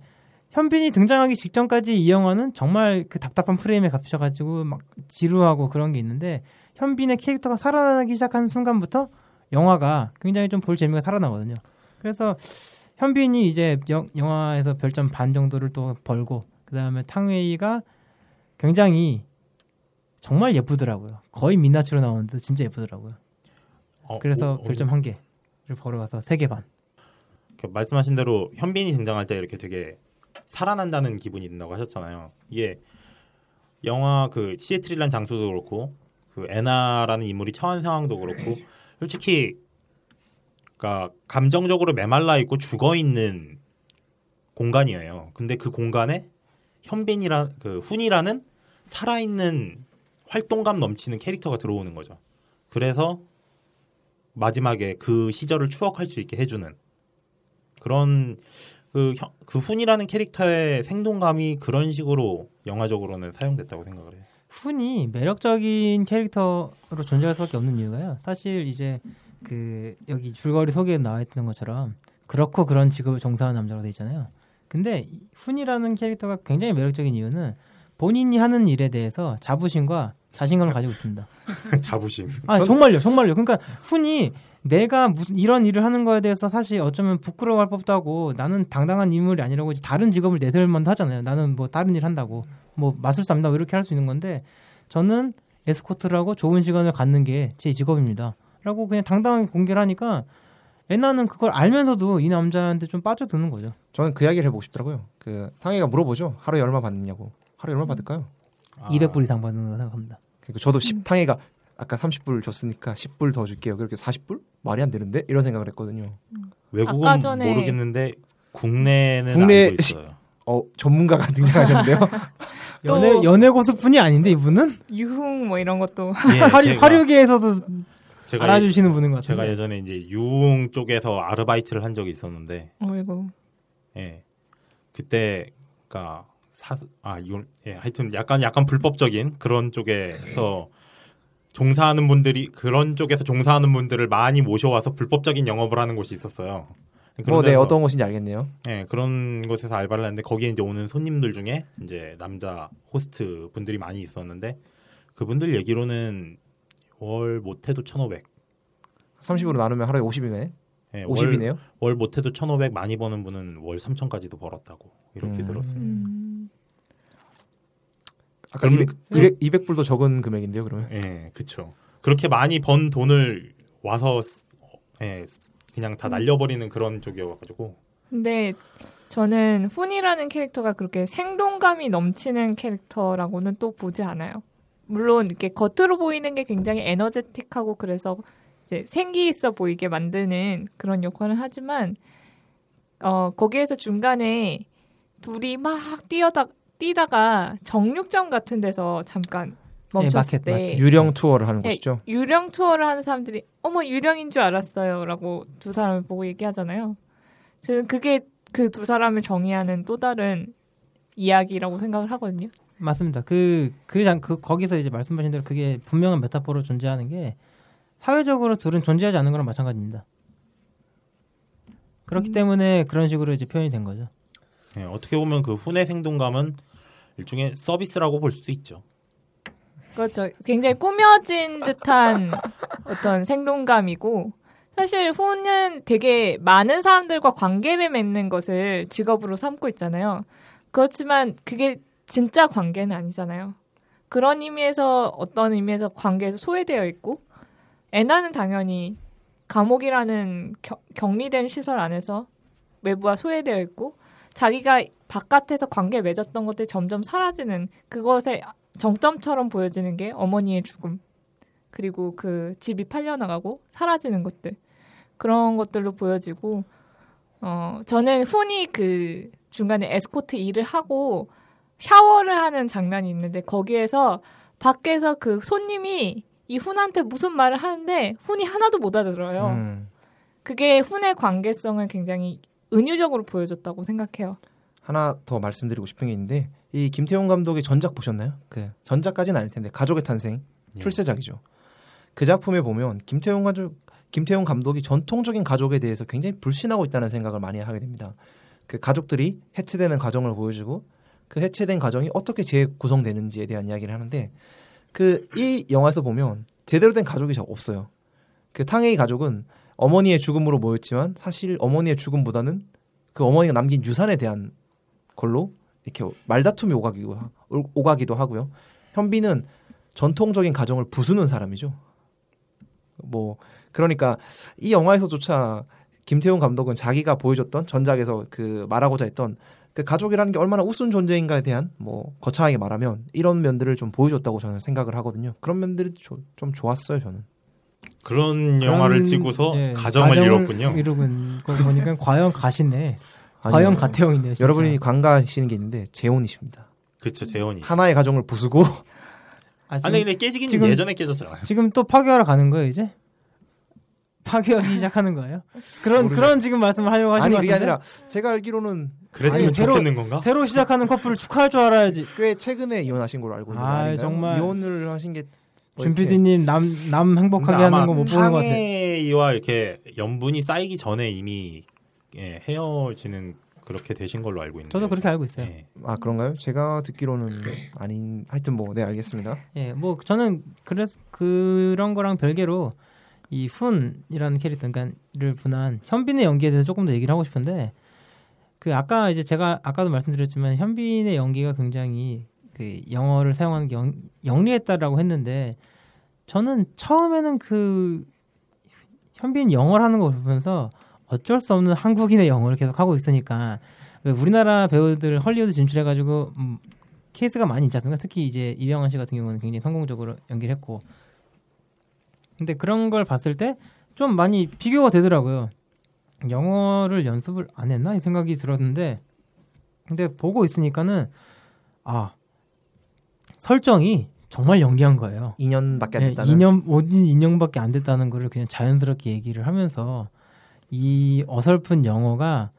현빈이 등장하기 직전까지 이 영화는 정말 그 답답한 프레임에 갇혀가지고 막 지루하고 그런 게 있는데 현빈의 캐릭터가 살아나기 시작한 순간부터 영화가 굉장히 좀 볼 재미가 살아나거든요. 그래서 현빈이 이제 영, 영화에서 별점 반 정도를 또 벌고 그 다음에 탕웨이가 굉장히 정말 예쁘더라고요. 거의 민낯으로 나오는데 진짜 예쁘더라고요. 어, 그래서 어, 별점 한 개를 벌어가서 세 개 반. 그 말씀하신 대로 현빈이 등장할 때 이렇게 되게 살아난다는 기분이 든다고 하셨잖아요. 이게 영화 그 시애틀이라는 장소도 그렇고 그 애나라는 인물이 처한 상황도 그렇고 솔직히 그러니까 감정적으로 메말라 있고 죽어 있는 공간이에요. 근데 그 공간에 현빈이라 그 훈이라는 살아있는 활동감 넘치는 캐릭터가 들어오는 거죠. 그래서 마지막에 그 시절을 추억할 수 있게 해주는 그런 그, 형- 그 훈이라는 캐릭터의 생동감이 그런 식으로 영화적으로는 사용됐다고 생각을 해요. 훈이 매력적인 캐릭터로 존재할 수밖에 없는 이유가요. 사실 이제 그 여기 줄거리 소개에 나와 있던 것처럼 그렇고 그런 직업을 종사하는 남자로 돼 있잖아요. 근데 이 훈이라는 캐릭터가 굉장히 매력적인 이유는 본인이 하는 일에 대해서 자부심과 자신감을 가지고 있습니다. 자부심. 아 정말요, 정말요. 그러니까 훈이 내가 무슨 이런 일을 하는 거에 대해서 사실 어쩌면 부끄러워할 법도 하고 나는 당당한 인물이 아니라고 이제 다른 직업을 내세울 만도 하잖아요. 나는 뭐 다른 일 한다고 뭐 마술사입니다. 뭐 이렇게 할 수 있는 건데 저는 에스코트라고 좋은 시간을 갖는 게 제 직업입니다. 라고 그냥 당당하게 공개를 하니까 애나는 그걸 알면서도 이 남자한테 좀 빠져드는 거죠. 저는 그 이야기를 해보고 싶더라고요. 그 탕이가 물어보죠. 하루에 얼마 받느냐고. 하루에 얼마 받을까요? 아, 200불 이상 받는 거 생각합니다. 그러니까 저도 10 탕이가 아까 30불 줬으니까 10불 더 줄게요. 그렇게 40불? 말이 안 되는데 이런 생각을 했거든요. 외국은 아까 전에- 모르겠는데 국내는 국내- 알고 있어요. 어 전문가가 등장하셨는데요. 또- 연애 연애 고수뿐이 아닌데 이분은 유흥 뭐 이런 것도 예, 화류, 화류계에서도 제가 알아주시는 분인 것 같아요. 제가 예전에 이제 유흥 쪽에서 아르바이트를 한 적이 있었는데 어이구 예. 그때 그니까 사아 이건 예, 하여튼 약간 약간 불법적인 그런 쪽에서 종사하는 분들이 그런 쪽에서 종사하는 분들을 많이 모셔와서 불법적인 영업을 하는 곳이 있었어요. 뭐 네 어떤 곳인지 알겠네요. 예, 그런 곳에서 알바를 했는데 거기에 이제 오는 손님들 중에 이제 남자 호스트 분들이 많이 있었는데 그분들 얘기로는 월 못해도 1,500. 30으로 나누면 하루에 50이네. 예, 50이네요. 월, 월 못해도 1,500 많이 버는 분은 월 3,000까지도 벌었다고 이렇게 음. 들었어요. 음. 아까 그럼 200, 200, 불도 적은 금액인데요, 그러면. 예, 그렇죠. 그렇게 많이 번 돈을 와서 쓰- 예, 그냥 다 날려버리는 그런 쪽이어가지고 근데 저는 훈이라는 캐릭터가 그렇게 생동감이 넘치는 캐릭터라고는 또 보지 않아요. 물론 이렇게 겉으로 보이는 게 굉장히 에너제틱하고 그래서 이제 생기 있어 보이게 만드는 그런 역할을 하지만 어 거기에서 중간에 둘이 막 뛰어다 뛰다가 정육점 같은 데서 잠깐 멈췄을 마켓, 때 마켓. 유령 투어를 하는 예, 곳이죠. 유령 투어를 하는 사람들이 어머 유령인 줄 알았어요라고 두 사람을 보고 얘기하잖아요. 저는 그게 그 두 사람을 정의하는 또 다른 이야기라고 생각을 하거든요. 맞습니다. 그, 그, 장- 그, 거기서 이제 말씀하신 대로 그게 분명한 메타포로 존재하는 게 사회적으로 둘은 존재하지 않는 거랑 마찬가지입니다. 그렇기 때문에 그런 식으로 이제 표현이 된 거죠. 예, 어떻게 보면 그 훈의 생동감은 일종의 서비스라고 볼 수도 있죠. 그렇죠. 굉장히 꾸며진 듯한 어떤 생동감이고 사실 후는 되게 많은 사람들과 관계를 맺는 것을 직업으로 삼고 있잖아요. 그렇지만 그게 진짜 관계는 아니잖아요. 그런 의미에서 어떤 의미에서 관계에서 소외되어 있고 애나는 당연히 감옥이라는 겨- 격리된 시설 안에서 외부와 소외되어 있고 자기가 바깥에서 관계 맺었던 것들이 점점 사라지는 그것의 정점처럼 보여지는 게 어머니의 죽음 그리고 그 집이 팔려나가고 사라지는 것들 그런 것들로 보여지고 어 저는 훈이 그 중간에 에스코트 일을 하고 샤워를 하는 장면이 있는데 거기에서 밖에서 그 손님이 이 훈한테 무슨 말을 하는데 훈이 하나도 못 알아들어요. 음. 그게 훈의 관계성을 굉장히 은유적으로 보여줬다고 생각해요. 하나 더 말씀드리고 싶은 게 있는데 이 김태용 감독의 전작 보셨나요? 그 전작까지는 아닐 텐데 가족의 탄생 예. 출세작이죠. 그 작품에 보면 김태용 가족 김태용 감독이 전통적인 가족에 대해서 굉장히 불신하고 있다는 생각을 많이 하게 됩니다. 그 가족들이 해체되는 과정을 보여주고 그 해체된 가정이 어떻게 재구성되는지에 대한 이야기를 하는데 그 이 영화에서 보면 제대로 된 가족이 잘 없어요. 그 탕웨이 가족은 어머니의 죽음으로 모였지만 사실 어머니의 죽음보다는 그 어머니가 남긴 유산에 대한 걸로 이렇게 말다툼이 오가기도, 하- 오가기도 하고요. 현빈은 전통적인 가정을 부수는 사람이죠. 뭐 그러니까 이 영화에서조차 김태훈 감독은 자기가 보여줬던 전작에서 그 말하고자 했던 그 가족이라는 게 얼마나 우스운 존재인가에 대한 뭐 거창하게 말하면 이런 면들을 좀 보여줬다고 저는 생각을 하거든요. 그런 면들이 조- 좀 좋았어요 저는. 그런 영화를 찍고서 예, 가정을, 이뤘군요. 이루군 거 보니까 과연 가시네. 과연 가태형이네요. 진짜. 여러분이 관가하시는 게 있는데 재혼이십니다. 그쵸 재혼이. 하나의 가정을 부수고 아, 지금, 아니 근데 깨지긴 지금- 예전에 깨졌잖아요. 지금 또 파괴하러 가는 거예요 이제? 파괴하기 시작하는 거예요? 그런 모르겠- 그런 지금 말씀을 하려고 하시는 아니 것 그게 아니라 제가 알기로는 그랬으면 좋겠는 건가? 새로 시작하는 커플을 축하할 줄 알아야지. 꽤 최근에 이혼하신 걸로 알고 있는데 아? 정말. 이혼을 하신 게뭐 준 이렇게- PD님 남 남 행복하게 하는 거 못 보는 것 같아. 탕웨이와 이렇게 연분이 쌓이기 전에 이미 예, 헤어지는 그렇게 되신 걸로 알고 있는데. 저도 그렇게 알고 있어요. 예. 아 그런가요? 제가 듣기로는 아닌 하여튼 뭐 네 알겠습니다. 예, 뭐 저는 그래서 그런 거랑 별개로 이 훈이라는 캐릭터를 분한 현빈의 연기에 대해서 조금 더 얘기를 하고 싶은데 그 아까 이제 제가 아까도 말씀드렸지만 현빈의 연기가 굉장히 그 영어를 사용하는 게 영, 영리했다라고 했는데 저는 처음에는 그 현빈 영어를 하는 거 보면서 어쩔 수 없는 한국인의 영어를 계속 하고 있으니까 왜 우리나라 배우들 헐리우드 진출해가지고 음, 케이스가 많이 있지 않습니까? 특히 이제 이병헌 씨 같은 경우는 굉장히 성공적으로 연기를 했고 근데 그런 걸 봤을 때 좀 많이 비교가 되더라고요. 영어를 연습을 안 했나 이 생각이 들었는데 근데 보고 있으니까는 아 설정이 정말 연기한 거예요. 2년밖에 안 네, 됐다는 2년 오진 2년밖에 안 됐다는 거를 그냥 자연스럽게 얘기를 하면서 이 어설픈 영어가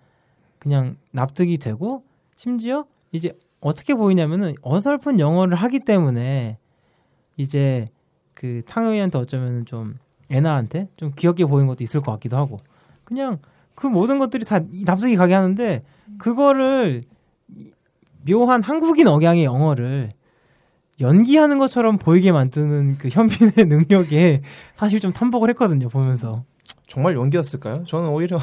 그냥 납득이 되고 심지어 이제 어떻게 보이냐면은 어설픈 영어를 하기 때문에 이제 그 탕웨이한테 어쩌면 좀 애나한테 좀 귀엽게 보이는 것도 있을 것 같기도 하고 그냥 그 모든 것들이 다 이- 납득이 가게 하는데 그거를 이- 묘한 한국인 억양의 영어를 연기하는 것처럼 보이게 만드는 그 현빈의 능력에 사실 좀 탐복을 했거든요 보면서 정말 연기였을까요? 저는 오히려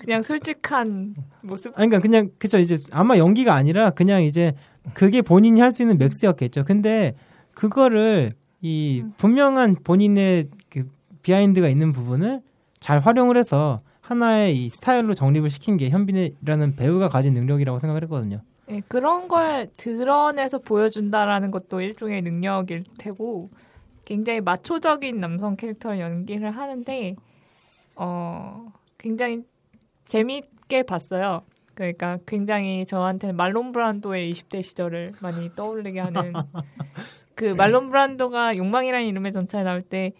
그냥 솔직한 모습. 아니 그러니까 그냥 그쵸 이제 아마 연기가 아니라 그냥 이제 그게 본인이 할 수 있는 맥스였겠죠 근데 그거를 이 음. 분명한 본인의 그 비하인드가 있는 부분을 잘 활용을 해서 하나의 이 스타일로 정립을 시킨 게 현빈이라는 배우가 가진 능력이라고 생각을 했거든요 예, 그런 걸 드러내서 보여준다라는 것도 일종의 능력일 테고 굉장히 마초적인 남성 캐릭터를 연기를 하는데 어 굉장히 재미있게 봤어요. 그러니까 굉장히 저한테는 말론 브란도의 20대 시절을 많이 떠올리게 하는 그 말론 브란도가 욕망이라는 이름의 전차에 나올 때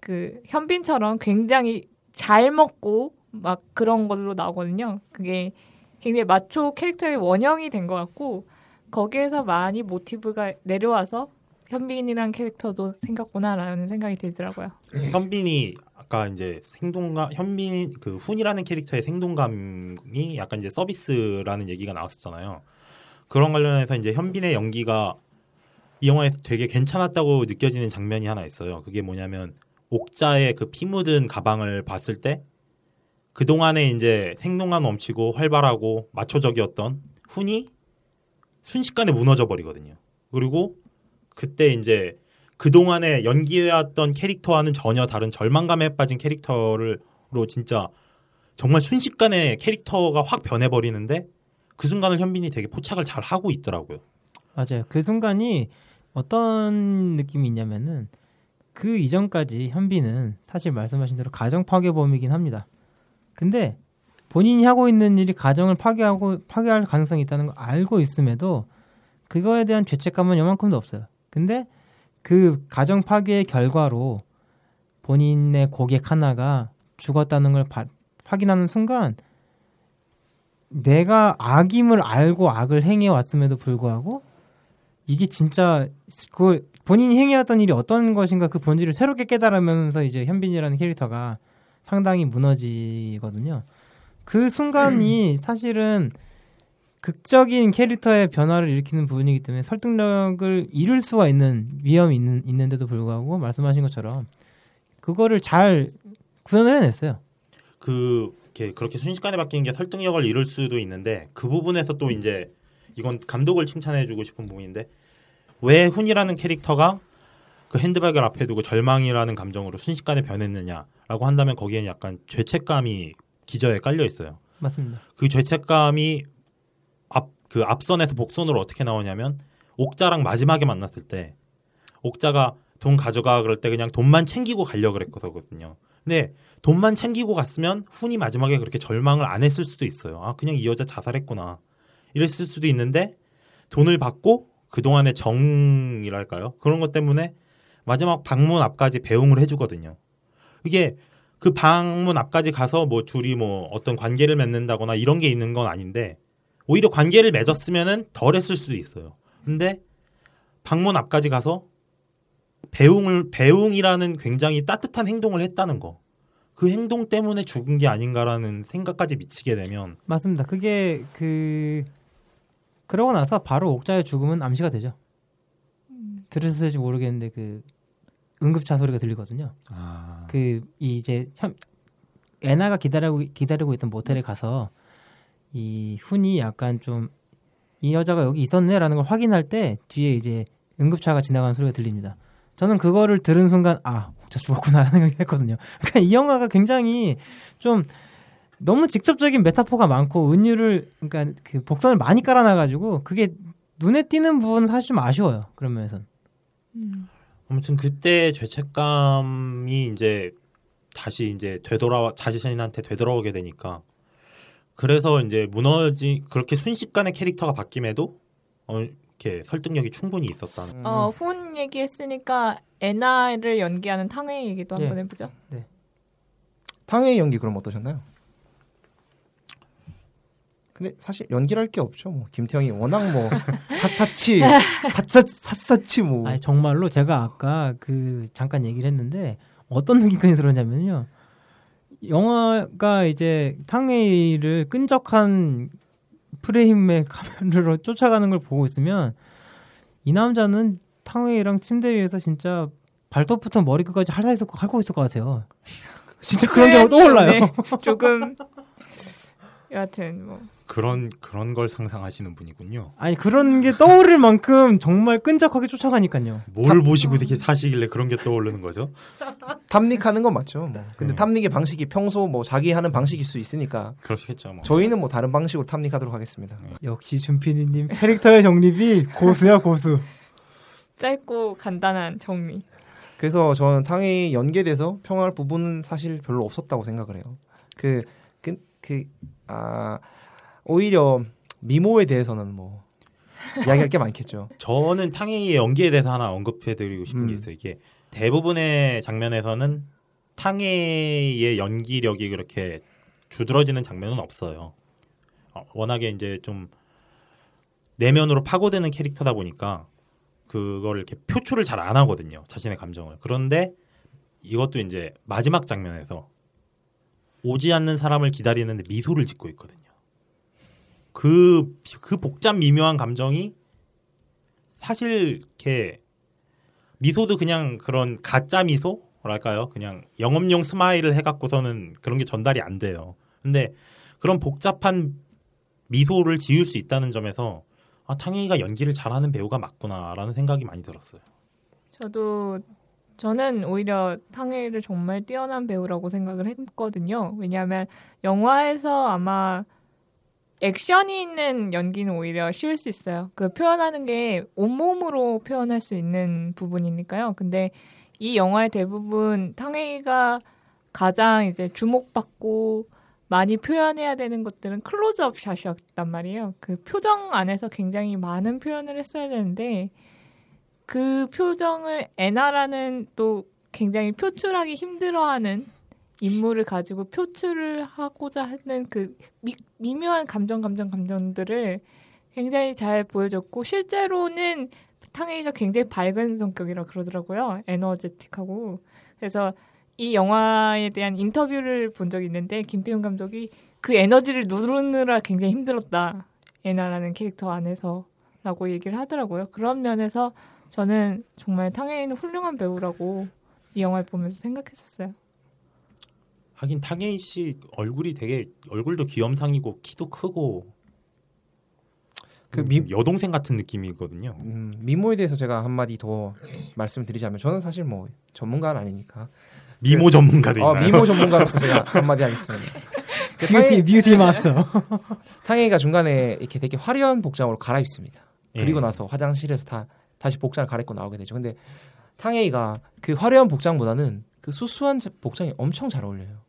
그 현빈처럼 굉장히 잘 먹고 막 그런 걸로 나오거든요. 그게 굉장히 마초 캐릭터의 원형이 된 것 같고 거기에서 많이 모티브가 내려와서 현빈이란 캐릭터도 생겼구나라는 생각이 들더라고요. 현빈이 아까 이제 생동감 현빈 그 훈이라는 캐릭터의 생동감이 약간 이제 서비스라는 얘기가 나왔었잖아요. 그런 관련해서 이제 현빈의 연기가 이 영화에서 되게 괜찮았다고 느껴지는 장면이 하나 있어요. 그게 뭐냐면 옥자의 그 피 묻은 가방을 봤을 때 그동안에 이제 생동감 넘치고 활발하고 마초적이었던 훈이 순식간에 무너져 버리거든요. 그리고 그때 이제 그동안에 연기해왔던 캐릭터와는 전혀 다른 절망감에 빠진 캐릭터를 로 진짜 정말 순식간에 캐릭터가 확 변해버리는데 그 순간을 현빈이 되게 포착을 잘 하고 있더라고요. 맞아요. 그 순간이 어떤 느낌이 있냐면은 그 이전까지 현빈은 사실 말씀하신 대로 가정 파괴범이긴 합니다. 근데 본인이 하고 있는 일이 가정을 파괴하고 파괴할 가능성이 있다는 걸 알고 있음에도 그거에 대한 죄책감은 요만큼도 없어요. 근데 그 가정 파괴의 결과로 본인의 고객 하나가 죽었다는 걸 바, 확인하는 순간 내가 악임을 알고 악을 행해 왔음에도 불구하고 이게 진짜 그 본인이 행해왔던 일이 어떤 것인가 그 본질을 새롭게 깨달으면서 이제 현빈이라는 캐릭터가 상당히 무너지거든요. 그 순간이 사실은 극적인 캐릭터의 변화를 일으키는 부분이기 때문에 설득력을 잃을 수가 있는 위험이 있는, 있는데도 불구하고 말씀하신 것처럼 그거를 잘 구현을 해냈어요. 그 그렇게 순식간에 바뀌는 게 설득력을 잃을 수도 있는데 그 부분에서 또 이제 이건 감독을 칭찬해주고 싶은 부분인데 왜 훈이라는 캐릭터가 그 핸드백을 앞에 두고 절망이라는 감정으로 순식간에 변했느냐라고 한다면 거기에는 약간 죄책감이 기저에 깔려 있어요. 맞습니다. 그 죄책감이 앞 그 앞선에서 복선으로 어떻게 나오냐면 옥자랑 마지막에 만났을 때 옥자가 돈 가져가 그럴 때 그냥 돈만 챙기고 가려 그랬거든요. 근데 돈만 챙기고 갔으면 훈이 마지막에 그렇게 절망을 안 했을 수도 있어요. 아 그냥 이 여자 자살했구나 이랬을 수도 있는데 돈을 받고 그 동안의 정이랄까요 그런 것 때문에 마지막 방문 앞까지 배웅을 해주거든요. 이게 그 방문 앞까지 가서 뭐 둘이 뭐 어떤 관계를 맺는다거나 이런 게 있는 건 아닌데 오히려 관계를 맺었으면은 덜 했을 수도 있어요. 근데 방문 앞까지 가서 배웅을 배웅이라는 굉장히 따뜻한 행동을 했다는 거. 그 행동 때문에 죽은 게 아닌가라는 생각까지 미치게 되면 맞습니다. 그게 그 그러고 나서 바로 옥자의 죽음은 암시가 되죠. 들으실지 모르겠는데 그 응급차 소리가 들리거든요. 아, 그 이제 현 애나가 기다리고 기다리고 있던 모텔에 가서 이 훈이 약간 좀 이 여자가 여기 있었네라는 걸 확인할 때 뒤에 이제 응급차가 지나가는 소리가 들립니다. 저는 그거를 들은 순간 아 옥자 죽었구나라는 생각이 했거든요. 그러니까 이 영화가 굉장히 좀 너무 직접적인 메타포가 많고 은유를 그러니까 그 복선을 많이 깔아놔가지고 그게 눈에 띄는 부분은 사실 좀 아쉬워요. 그런 면에서는. 아무튼 그때 죄책감이 이제 다시 이제 되돌아 자신한테 되돌아오게 되니까 그래서 이제 무너지 그렇게 순식간에 캐릭터가 바뀜에도 어, 이렇게 설득력이 충분히 있었다는. 어, 훈 얘기했으니까 애나를 연기하는 탕웨이 얘기도 예. 한번 해보죠. 탕웨이 연기 그럼 어떠셨나요? 근데 사실 연기를 할게 없죠. 뭐 김태형이 워낙 뭐 샅샅이 샅샅 샅샅이 뭐 아니 정말로 제가 아까 그 잠깐 얘기를 했는데 어떤 느낌까지 들었냐면요. 영화가 이제 탕웨이를 끈적한 프레임의 카메라로 쫓아가는 걸 보고 있으면 이 남자는 탕웨이랑 침대 위에서 진짜 발톱부터 머리끝까지 핥아 있을 거 핥고 있을 것 같아요. 진짜 그런 경우 떠올라요. 네, 조금 여하튼 뭐 그런 그런 걸 상상하시는 분이군요. 아니 그런 게 떠오를 만큼 정말 끈적하게 쫓아가니까요. 뭘 보시고 이렇게 사시길래 그런 게 떠오르는 거죠? 탐닉하는 건 맞죠. 뭐. 근데 음. 탐닉의 방식이 평소 뭐 자기 하는 방식일 수 있으니까 그러시겠죠. 뭐. 저희는 뭐 다른 방식으로 탐닉하도록 하겠습니다. 역시 준피디님 캐릭터의 정립이 고수야 고수. 짧고 간단한 정리. 그래서 저는 연기에 대해서 평할 부분은 사실 별로 없었다고 생각을 해요. 그, 그, 그, 아, 오히려 미모에 대해서는 뭐, 이야기할 게 많겠죠. 저는 탕웨이의 연기에 대해서 하나 언급해드리고 싶은 게 음. 있어요. 이게 대부분의 장면에서는 탕웨이의 연기력이 그렇게 두드러지는 장면은 없어요. 어, 워낙에 이제 좀 내면으로 파고드는 캐릭터다 보니까 그거를 이렇게 표출을 잘 안 하거든요. 자신의 감정을. 그런데 이것도 이제 마지막 장면에서 오지 않는 사람을 기다리는데 미소를 짓고 있거든요. 그, 그 복잡 미묘한 감정이 사실 이렇게 미소도 그냥 그런 가짜 미소랄까요? 그냥 영업용 스마일을 해갖고서는 그런 게 전달이 안 돼요. 근데 그런 복잡한 미소를 지을 수 있다는 점에서 아, 탕웨이가 연기를 잘하는 배우가 맞구나라는 생각이 많이 들었어요. 저도 저는 오히려 탕웨이를 정말 뛰어난 배우라고 생각을 했거든요. 왜냐하면 영화에서 아마 액션이 있는 연기는 오히려 쉬울 수 있어요. 그 표현하는 게 온몸으로 표현할 수 있는 부분이니까요. 근데 이 영화의 대부분 탕웨이가 가장 이제 주목받고 많이 표현해야 되는 것들은 클로즈업 샷이었단 말이에요. 그 표정 안에서 굉장히 많은 표현을 했어야 되는데 그 표정을 에나라는 또 굉장히 표출하기 힘들어하는 인물을 가지고 표출을 하고자 하는 그 미, 미묘한 감정 감정 감정들을 굉장히 잘 보여줬고 실제로는 탕웨이가 굉장히 밝은 성격이라 그러더라고요 에너제틱하고 그래서 이 영화에 대한 인터뷰를 본 적이 있는데 김태훈 감독이 그 에너지를 누르느라 굉장히 힘들었다 에나라는 캐릭터 안에서라고 얘기를 하더라고요 그런 면에서 저는 정말 탕웨이는 훌륭한 배우라고 이 영화를 보면서 생각했었어요. 하긴 탕웨이 씨 얼굴이 되게 얼굴도 귀염상이고 키도 크고 그 음, 미, 여동생 같은 느낌이거든요. 음, 미모에 대해서 제가 한 마디 더 말씀드리자면 저는 사실 뭐 전문가는 아니니까 미모 전문가도 어, 있나요? 미모 전문가로서 제가 한 마디 하겠습니다. 그 beauty beauty master. 탕웨이가 중간에 이렇게 되게 화려한 복장으로 갈아입습니다. 예. 그리고 나서 화장실에서 다 다시 복장을 갈아입고 나오게 되죠. 근데 탕웨이가 그 화려한 복장보다는 그 수수한 제- 복장이 엄청 잘 어울려요.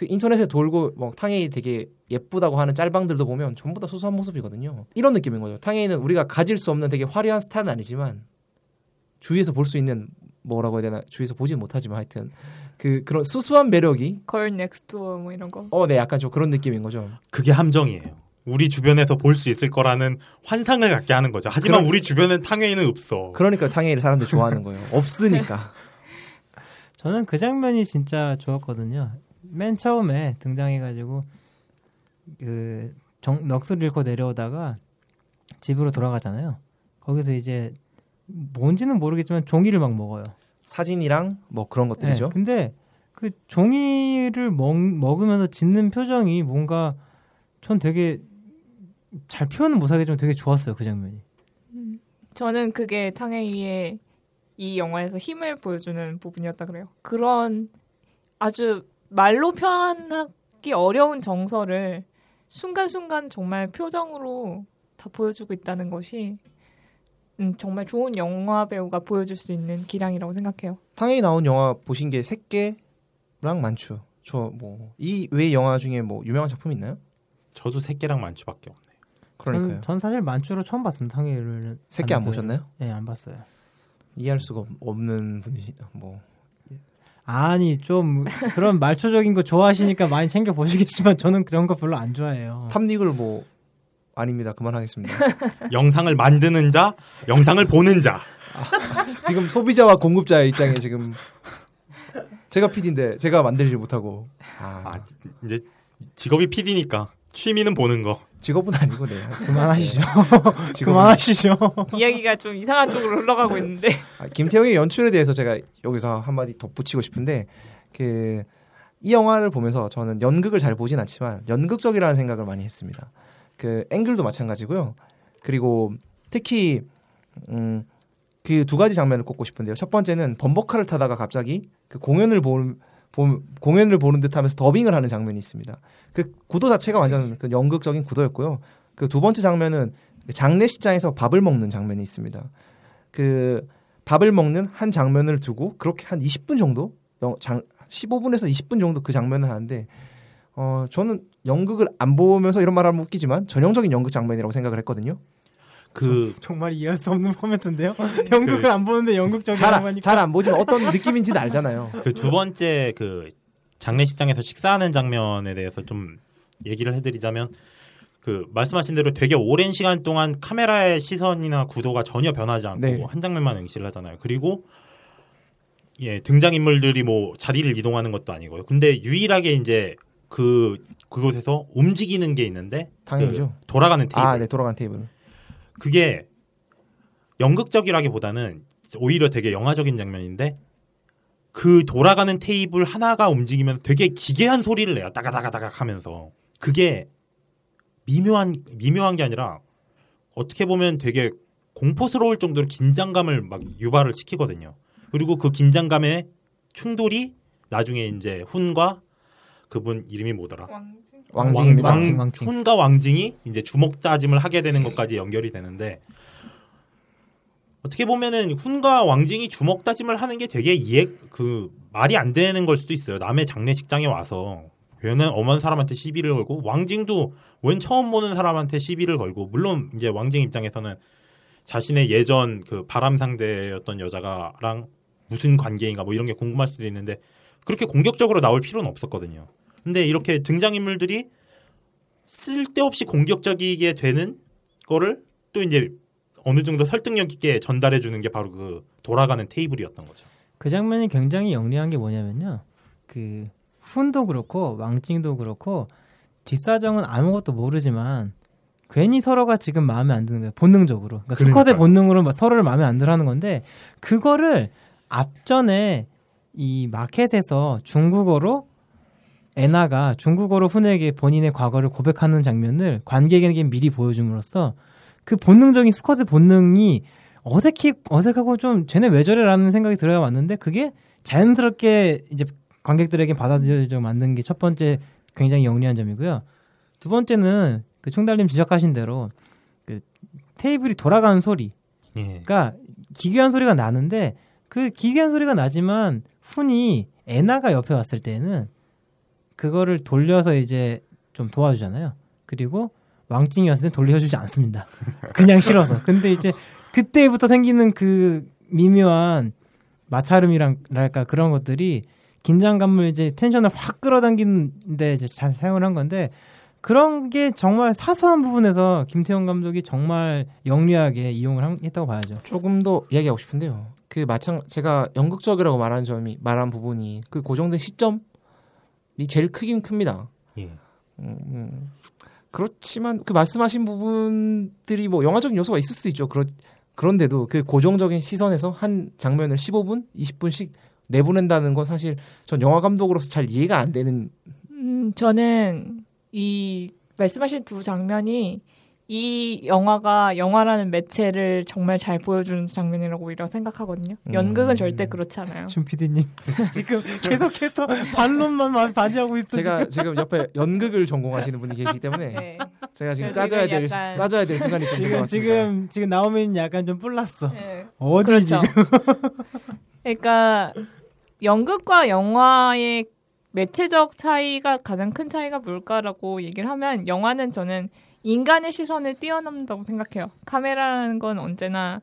그 인터넷에 돌고 뭐 탕웨이 되게 예쁘다고 하는 짤방들도 보면 전부 다 수수한 모습이거든요. 이런 느낌인 거죠. 탕웨이는 우리가 가질 수 없는 되게 화려한 스타일은 아니지만 주위에서 볼 수 있는 뭐라고 해야 되나 주위에서 보진 못하지만 하여튼 그 그런 수수한 매력이 걸 넥스트워 뭐 이런 거. 어, 네, 약간 좀 그런 느낌인 거죠. 그게 함정이에요. 우리 주변에서 볼 수 있을 거라는 환상을 갖게 하는 거죠. 하지만 그럼- 우리 주변엔 탕웨이는 없어. 그러니까 탕웨이를 사람들이 좋아하는 거예요. 없으니까. 저는 그 장면이 진짜 좋았거든요. 맨 처음에 등장해가지고 그 정, 넋을 잃고 내려오다가 집으로 돌아가잖아요. 거기서 이제 뭔지는 모르겠지만 종이를 막 먹어요. 사진이랑 뭐 그런 것들이죠. 네, 근데 그 종이를 먹, 먹으면서 짓는 표정이 뭔가 전 되게 잘 표현은 못하겠지만 되게 좋았어요 그 장면이. 저는 그게 탕웨이의 이 영화에서 힘을 보여주는 부분이었다 그래요. 그런 아주 말로 표현하기 어려운 정서를 순간순간 정말 표정으로 다 보여주고 있다는 것이 음, 정말 좋은 영화 배우가 보여줄 수 있는 기량이라고 생각해요. 탕웨이 나온 영화 보신 게 새끼랑 만추. 저 뭐 이 외 영화 중에 뭐 유명한 작품 있나요? 저도 새끼랑 만추밖에 없네요. 그러니까요. 전, 전 사실 만추로 처음 봤습니다 탕웨이를. 새끼 안 보셨나요? 네, 안 봤어요. 이해할 수가 없- 없는 분이시 뭐 아니 좀 그런 말초적인 거 좋아하시니까 많이 챙겨 보시겠지만 저는 그런 거 별로 안 좋아해요. 탐닉을 뭐 아닙니다. 그만하겠습니다. 영상을 만드는 자, 영상을 보는 자. 지금 소비자와 공급자의 입장에 지금 제가 PD인데 제가 만들지 못하고 아, 아, 이제 직업이 PD니까 취미는 보는 거. 직업은 아니고 네. 그만하시죠. 직업은- 그만하시죠. 이야기가 좀 이상한 쪽으로 흘러가고 있는데 아, 김태형의 연출에 대해서 제가 여기서 한마디 덧붙이고 싶은데 그 이 영화를 보면서 저는 연극을 잘 보진 않지만 연극적이라는 생각을 많이 했습니다. 그 앵글도 마찬가지고요. 그리고 특히 음, 그 두 가지 장면을 꼽고 싶은데요. 첫 번째는 범버카를 타다가 갑자기 그 공연을 보, 보, 공연을 보는 듯하면서 더빙을 하는 장면이 있습니다. 그 구도 자체가 완전 그 연극적인 구도였고요. 그 두 번째 장면은 그 장례식장에서 밥을 먹는 장면이 있습니다. 그 밥을 먹는 한 장면을 두고 그렇게 한 20분 정도 영, 장, 15분에서 20분 정도 그 장면을 하는데 어 저는 연극을 안 보면서 이런 말하면 웃기지만 전형적인 연극 장면이라고 생각을 했거든요. 그 정말 이해할 수 없는 코멘트인데요. 연극을 안 보는데 연극적이라고 하니까 잘안 보지만 어떤 느낌인지는 알잖아요. 그 두 번째 그 장례식장에서 식사하는 장면에 대해서 좀 얘기를 해드리자면 그 말씀하신 대로 되게 오랜 시간 동안 카메라의 시선이나 구도가 전혀 변하지 않고 네. 한 장면만 응시를 하잖아요. 그리고 예, 등장 인물들이 뭐 자리를 이동하는 것도 아니고요. 근데 유일하게 이제 그 그곳에서 움직이는 게 있는데 당연히죠. 그 돌아가는 테이블. 아, 네, 돌아간 테이블. 그게 연극적이라기보다는 오히려 되게 영화적인 장면인데 그 돌아가는 테이블 하나가 움직이면 되게 기괴한 소리를 내요. 따가다가다가 하면서 그게 미묘한 미묘한 게 아니라 어떻게 보면 되게 공포스러울 정도로 긴장감을 막 유발을 시키거든요. 그리고 그 긴장감의 충돌이 나중에 이제 훈과 그분 이름이 뭐더라? 왕 징입니다. 왕- 왕징, 왕징. 훈과 왕징이 이제 주먹 다짐을 하게 되는 것까지 연결이 되는데 어떻게 보면은 훈과 왕징이 주먹 다짐을 하는 게 되게 이해 그 말이 안 되는 걸 수도 있어요. 남의 장례식장에 와서 얘는 엄한 사람한테 시비를 걸고 왕징도 웬 처음 보는 사람한테 시비를 걸고 물론 이제 왕징 입장에서는 자신의 예전 그 바람 상대였던 여자가랑 무슨 관계인가 뭐 이런 게 궁금할 수도 있는데 그렇게 공격적으로 나올 필요는 없었거든요. 근데 이렇게 등장인물들이 쓸데없이 공격적이게 되는 거를 또 이제 어느 정도 설득력 있게 전달해 주는 게 바로 그 돌아가는 테이블이었던 거죠. 그 장면이 굉장히 영리한 게 뭐냐면요. 그 훈도 그렇고 왕징도 그렇고 뒷사정은 아무것도 모르지만 괜히 서로가 지금 마음에 안 드는 거예요. 본능적으로. 그러니까 수컷의. 본능으로 막 서로를 마음에 안 들어 하는 건데 그거를 앞전에 이 마켓에서 중국어로 애나가 중국어로 훈에게 본인의 과거를 고백하는 장면을 관객에게 미리 보여줌으로써 그 본능적인 수컷의 본능이 어색히 어색하고 좀 쟤네 왜 저래라는 생각이 들어야 왔는데 그게 자연스럽게 이제 관객들에게 받아들여져 만든 게 첫 번째 굉장히 영리한 점이고요. 두 번째는 그 총달님 지적하신 대로 그 테이블이 돌아가는 소리, 예. 그러니까 기괴한 소리가 나는데 그 기괴한 소리가 나지만 훈이 애나가 옆에 왔을 때는 그거를 돌려서 이제 좀 도와주잖아요. 그리고 왕징이 왔을 때 돌려주지 않습니다. 그냥 싫어서. 근데 이제 그때부터 생기는 그 미묘한 마찰음이랄까 그런 것들이 긴장감을 이제 텐션을 확 끌어당기는데 이제 잘 사용을 한 건데 그런 게 정말 사소한 부분에서 김태형 감독이 정말 영리하게 이용을 한- 했다고 봐야죠. 조금 더 이야기하고 싶은데요. 그 마찬 제가 연극적이라고 말한 점이 말한 부분이 그 고정된 시점이 제일 크긴 큽니다. 예. 음, 음. 그렇지만 그 말씀하신 부분들이 뭐 영화적인 요소가 있을 수 있죠. 그렇 그런데도 그 고정적인 시선에서 한 장면을 15분, 20분씩 내보낸다는 건 사실 전 영화 감독으로서 잘 이해가 안 되는 음, 저는 이 말씀하신 두 장면이 이 영화가 영화라는 매체를 정말 잘 보여주는 장면이라고 오히려 생각하거든요. 음. 연극은 절대 그렇지 않아요. 준 PD님 지금 계속해서 반론만 막 바지하고 있어. 제가 지금 옆에 연극을 전공하시는 분이 계시기 때문에 네. 제가 지금 네, 짜줘야 지금 될 약간- 짜줘야 될 시간이 좀 지금. 지금 지금 나오면 약간 좀 뿔났어. 네. 어디 그렇죠. 지금? 그러니까 연극과 영화의 매체적 차이가 가장 큰 차이가 뭘까라고 얘기를 하면 영화는 저는 인간의 시선을 뛰어넘는다고 생각해요. 카메라라는 건 언제나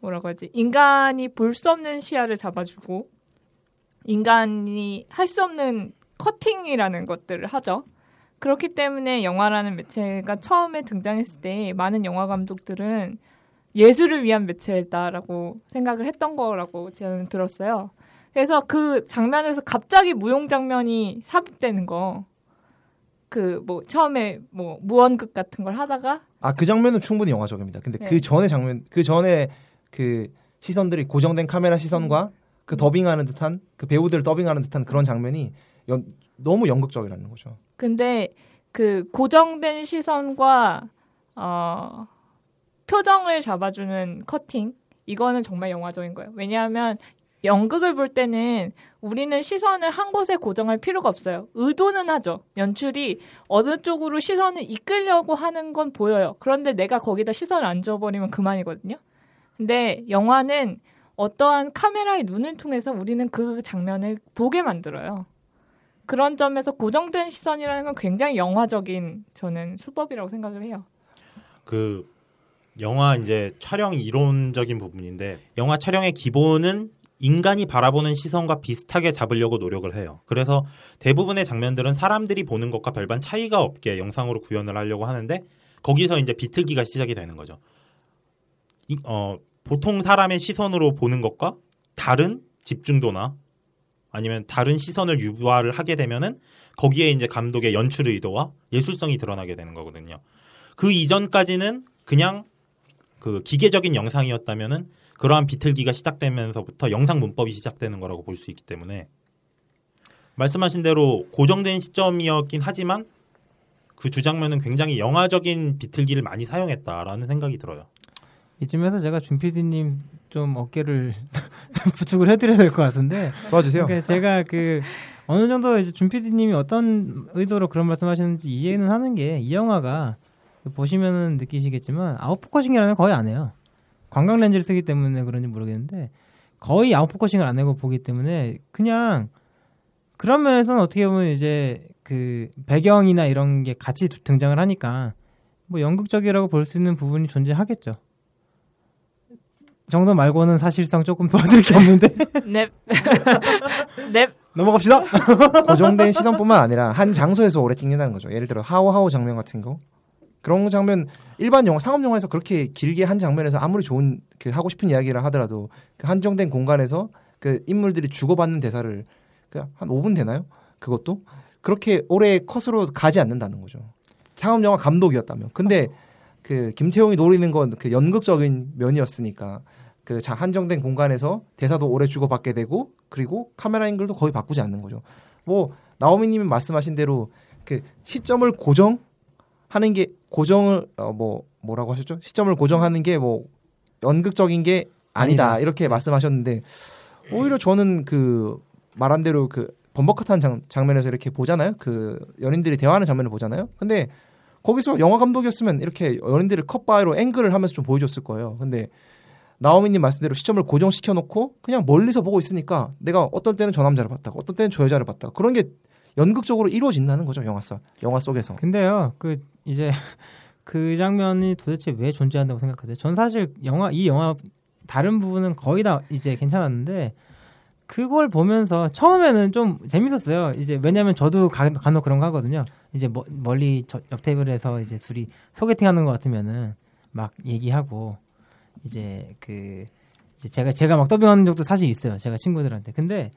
뭐라고 하지? 인간이 볼 수 없는 시야를 잡아주고 인간이 할 수 없는 커팅이라는 것들을 하죠. 그렇기 때문에 영화라는 매체가 처음에 등장했을 때 많은 영화 감독들은 예술을 위한 매체다라고 생각을 했던 거라고 저는 들었어요. 그래서 그 장면에서 갑자기 무용 장면이 삽입되는 거. 그 뭐 처음에 뭐 무언극 같은 걸 하다가 아 그 장면은 충분히 영화적입니다. 근데 네. 그 전에 장면, 그 전에 그 시선들이 고정된 카메라 시선과 그 더빙하는 듯한 그 배우들 더빙하는 듯한 그런 장면이 연, 너무 연극적이라는 거죠. 근데 그 고정된 시선과 어 표정을 잡아주는 커팅 이거는 정말 영화적인 거예요. 왜냐하면 연극을 볼 때는 우리는 시선을 한 곳에 고정할 필요가 없어요. 의도는 하죠. 연출이 어느 쪽으로 시선을 이끌려고 하는 건 보여요. 그런데 내가 거기다 시선을 안 줘버리면 그만이거든요. 근데 영화는 어떠한 카메라의 눈을 통해서 우리는 그 장면을 보게 만들어요. 그런 점에서 고정된 시선이라는 건 굉장히 영화적인 저는 수법이라고 생각을 해요. 그 영화 이제 촬영 이론적인 부분인데 영화 촬영의 기본은 인간이 바라보는 시선과 비슷하게 잡으려고 노력을 해요. 그래서 대부분의 장면들은 사람들이 보는 것과 별반 차이가 없게 영상으로 구현을 하려고 하는데 거기서 이제 비틀기가 시작이 되는 거죠. 이- 어, 보통 사람의 시선으로 보는 것과 다른 집중도나 아니면 다른 시선을 유발을 하게 되면은 거기에 이제 감독의 연출 의도와 예술성이 드러나게 되는 거거든요. 그 이전까지는 그냥 그 기계적인 영상이었다면은 그러한 비틀기가 시작되면서부터 영상 문법이 시작되는 거라고 볼 수 있기 때문에 말씀하신 대로 고정된 시점이었긴 하지만 그 두 장면은 굉장히 영화적인 비틀기를 많이 사용했다라는 생각이 들어요. 이쯤에서 제가 준 PD님 좀 어깨를 부축을 해드려야 될 것 같은데 도와주세요. 그러니까 제가 그 어느 정도 이제 준 PD님이 어떤 의도로 그런 말씀하시는지 이해는 하는 게 이 영화가 보시면은 느끼시겠지만 out focusing이라는 걸 거의 안 해요. 광각 렌즈를 쓰기 때문에 그런지 모르겠는데 거의 out focusing을 안 하고 보기 때문에 그냥 그런 면에서는 어떻게 보면 이제 그 배경이나 이런 게 같이 등장을 하니까 뭐 연극적이라고 볼 수 있는 부분이 존재하겠죠. 정도 말고는 사실상 조금 도와드릴 게 없는데 넵. 넵. 넘어갑시다. 고정된 시선뿐만 아니라 한 장소에서 오래 찍는다는 거죠. 예를 들어 하오하오 장면 같은 거 그런 장면 일반 영화 상업 영화에서 그렇게 길게 한 장면에서 아무리 좋은 그 하고 싶은 이야기를 하더라도 그 한정된 공간에서 그 인물들이 주고받는 대사를 그한 5분 되나요? 그것도 그렇게 오래 컷으로 가지 않는다는 거죠. 상업 영화 감독이었다면 근데 그 김태용이 노리는 건 그 연극적인 면이었으니까 그 자- 한정된 공간에서 대사도 오래 주고받게 되고 그리고 카메라 앵글도 거의 바꾸지 않는 거죠. 뭐 나오미님이 말씀하신 대로 그 시점을 고정하는 게 고정을 어 뭐 뭐라고 하셨죠? 시점을 고정하는 게 뭐 연극적인 게 아니다, 아니다. 이렇게 말씀하셨는데 오히려 저는 그 말한 대로 그 범벅한 장, 장면에서 이렇게 보잖아요. 그 연인들이 대화하는 장면을 보잖아요. 근데 거기서 영화 감독이었으면 이렇게 연인들을 컷바이로 앵글을 하면서 좀 보여줬을 거예요. 근데 나오미님 말씀대로 시점을 고정시켜 놓고 그냥 멀리서 보고 있으니까 내가 어떤 때는 저 남자를 봤다고 어떤 때는 저 여자를 봤다고 그런 게 연극적으로 이루어진다는 거죠 영화 속 영화 속에서 근데요, 그 이제 그 장면이 도대체 왜 존재한다고 생각하세요? 전 사실 영화 이 영화 다른 부분은 거의 다 이제 괜찮았는데 그걸 보면서 처음에는 좀 재밌었어요. 이제 왜냐하면 저도 간- 간혹 그런 거 하거든요. 이제 뭐- 멀리 저- 옆 테이블에서 이제 둘이 소개팅 하는 것 같으면은 막 얘기하고 이제 그 이제 제가 제가 막 더빙하는 적도 사실 있어요. 제가 친구들한테. 근데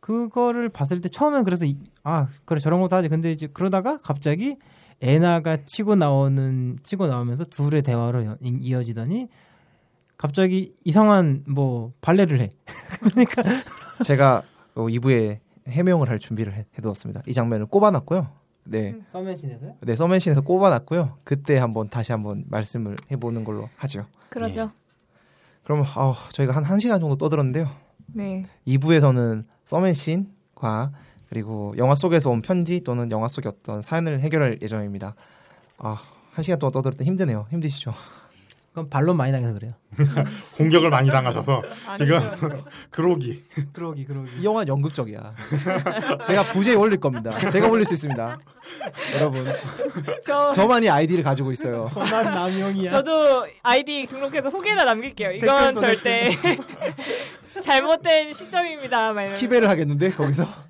그거를 봤을 때 처음엔 그래서 이- 아 그래 저런 것도 하지. 근데 이제 그러다가 갑자기 애나가 치고 나오는 치고 나오면서 둘의 대화로 연- 이- 이어지더니 갑자기 이상한 뭐 발레를 해. 그러니까 제가 어, 2부에 해명을 할 준비를 해, 해두었습니다 이 장면을 꼽아놨고요 네, 서맨신에서요? 네 서맨신에서 꼽아놨고요 그때 한번 다시 한번 말씀을 해보는 걸로 하죠 그러죠. 그럼 아, 저희가 한 1시간 정도 떠들었는데요 네. 2부에서는 서맨신과 그리고 영화 속에서 온 편지 또는 영화 속의 어떤 사연을 해결할 예정입니다. 아, 한 시간 동안 떠들 때 힘드네요. 힘드시죠? 그럼 반론 많이 나서 그래요. 공격을 많이 당하셔서 지금. 그러기 그러기 그러기. 이 영화 연극적이야. 제가 부재에 올릴 겁니다. 제가 올릴 수 있습니다. 여러분, 저 저만이 아이디를 가지고 있어요. 난 남용이야. 저도 아이디 등록해서 후기나 남길게요. 이건 절대 잘못된 시점입니다. 키배를 하겠는데 거기서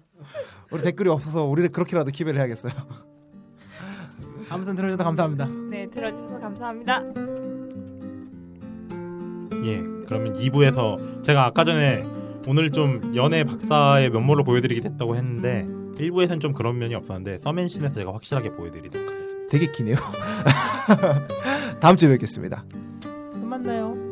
우리 댓글이 없어서 우리를 그렇게라도 키배를 해야겠어요. 아무튼 들어주셔서 감사합니다. 네, 들어주셔서 감사합니다. 예 그러면 2부에서 제가 아까 전에 오늘 좀 연애 박사의 면모를 보여드리게 됐다고 했는데 1부에서는 좀 그런 면이 없었는데 서맨신에서 제가 확실하게 보여드리도록 하겠습니다. 되게 기네요. 다음 주에 뵙겠습니다. 또 만나요.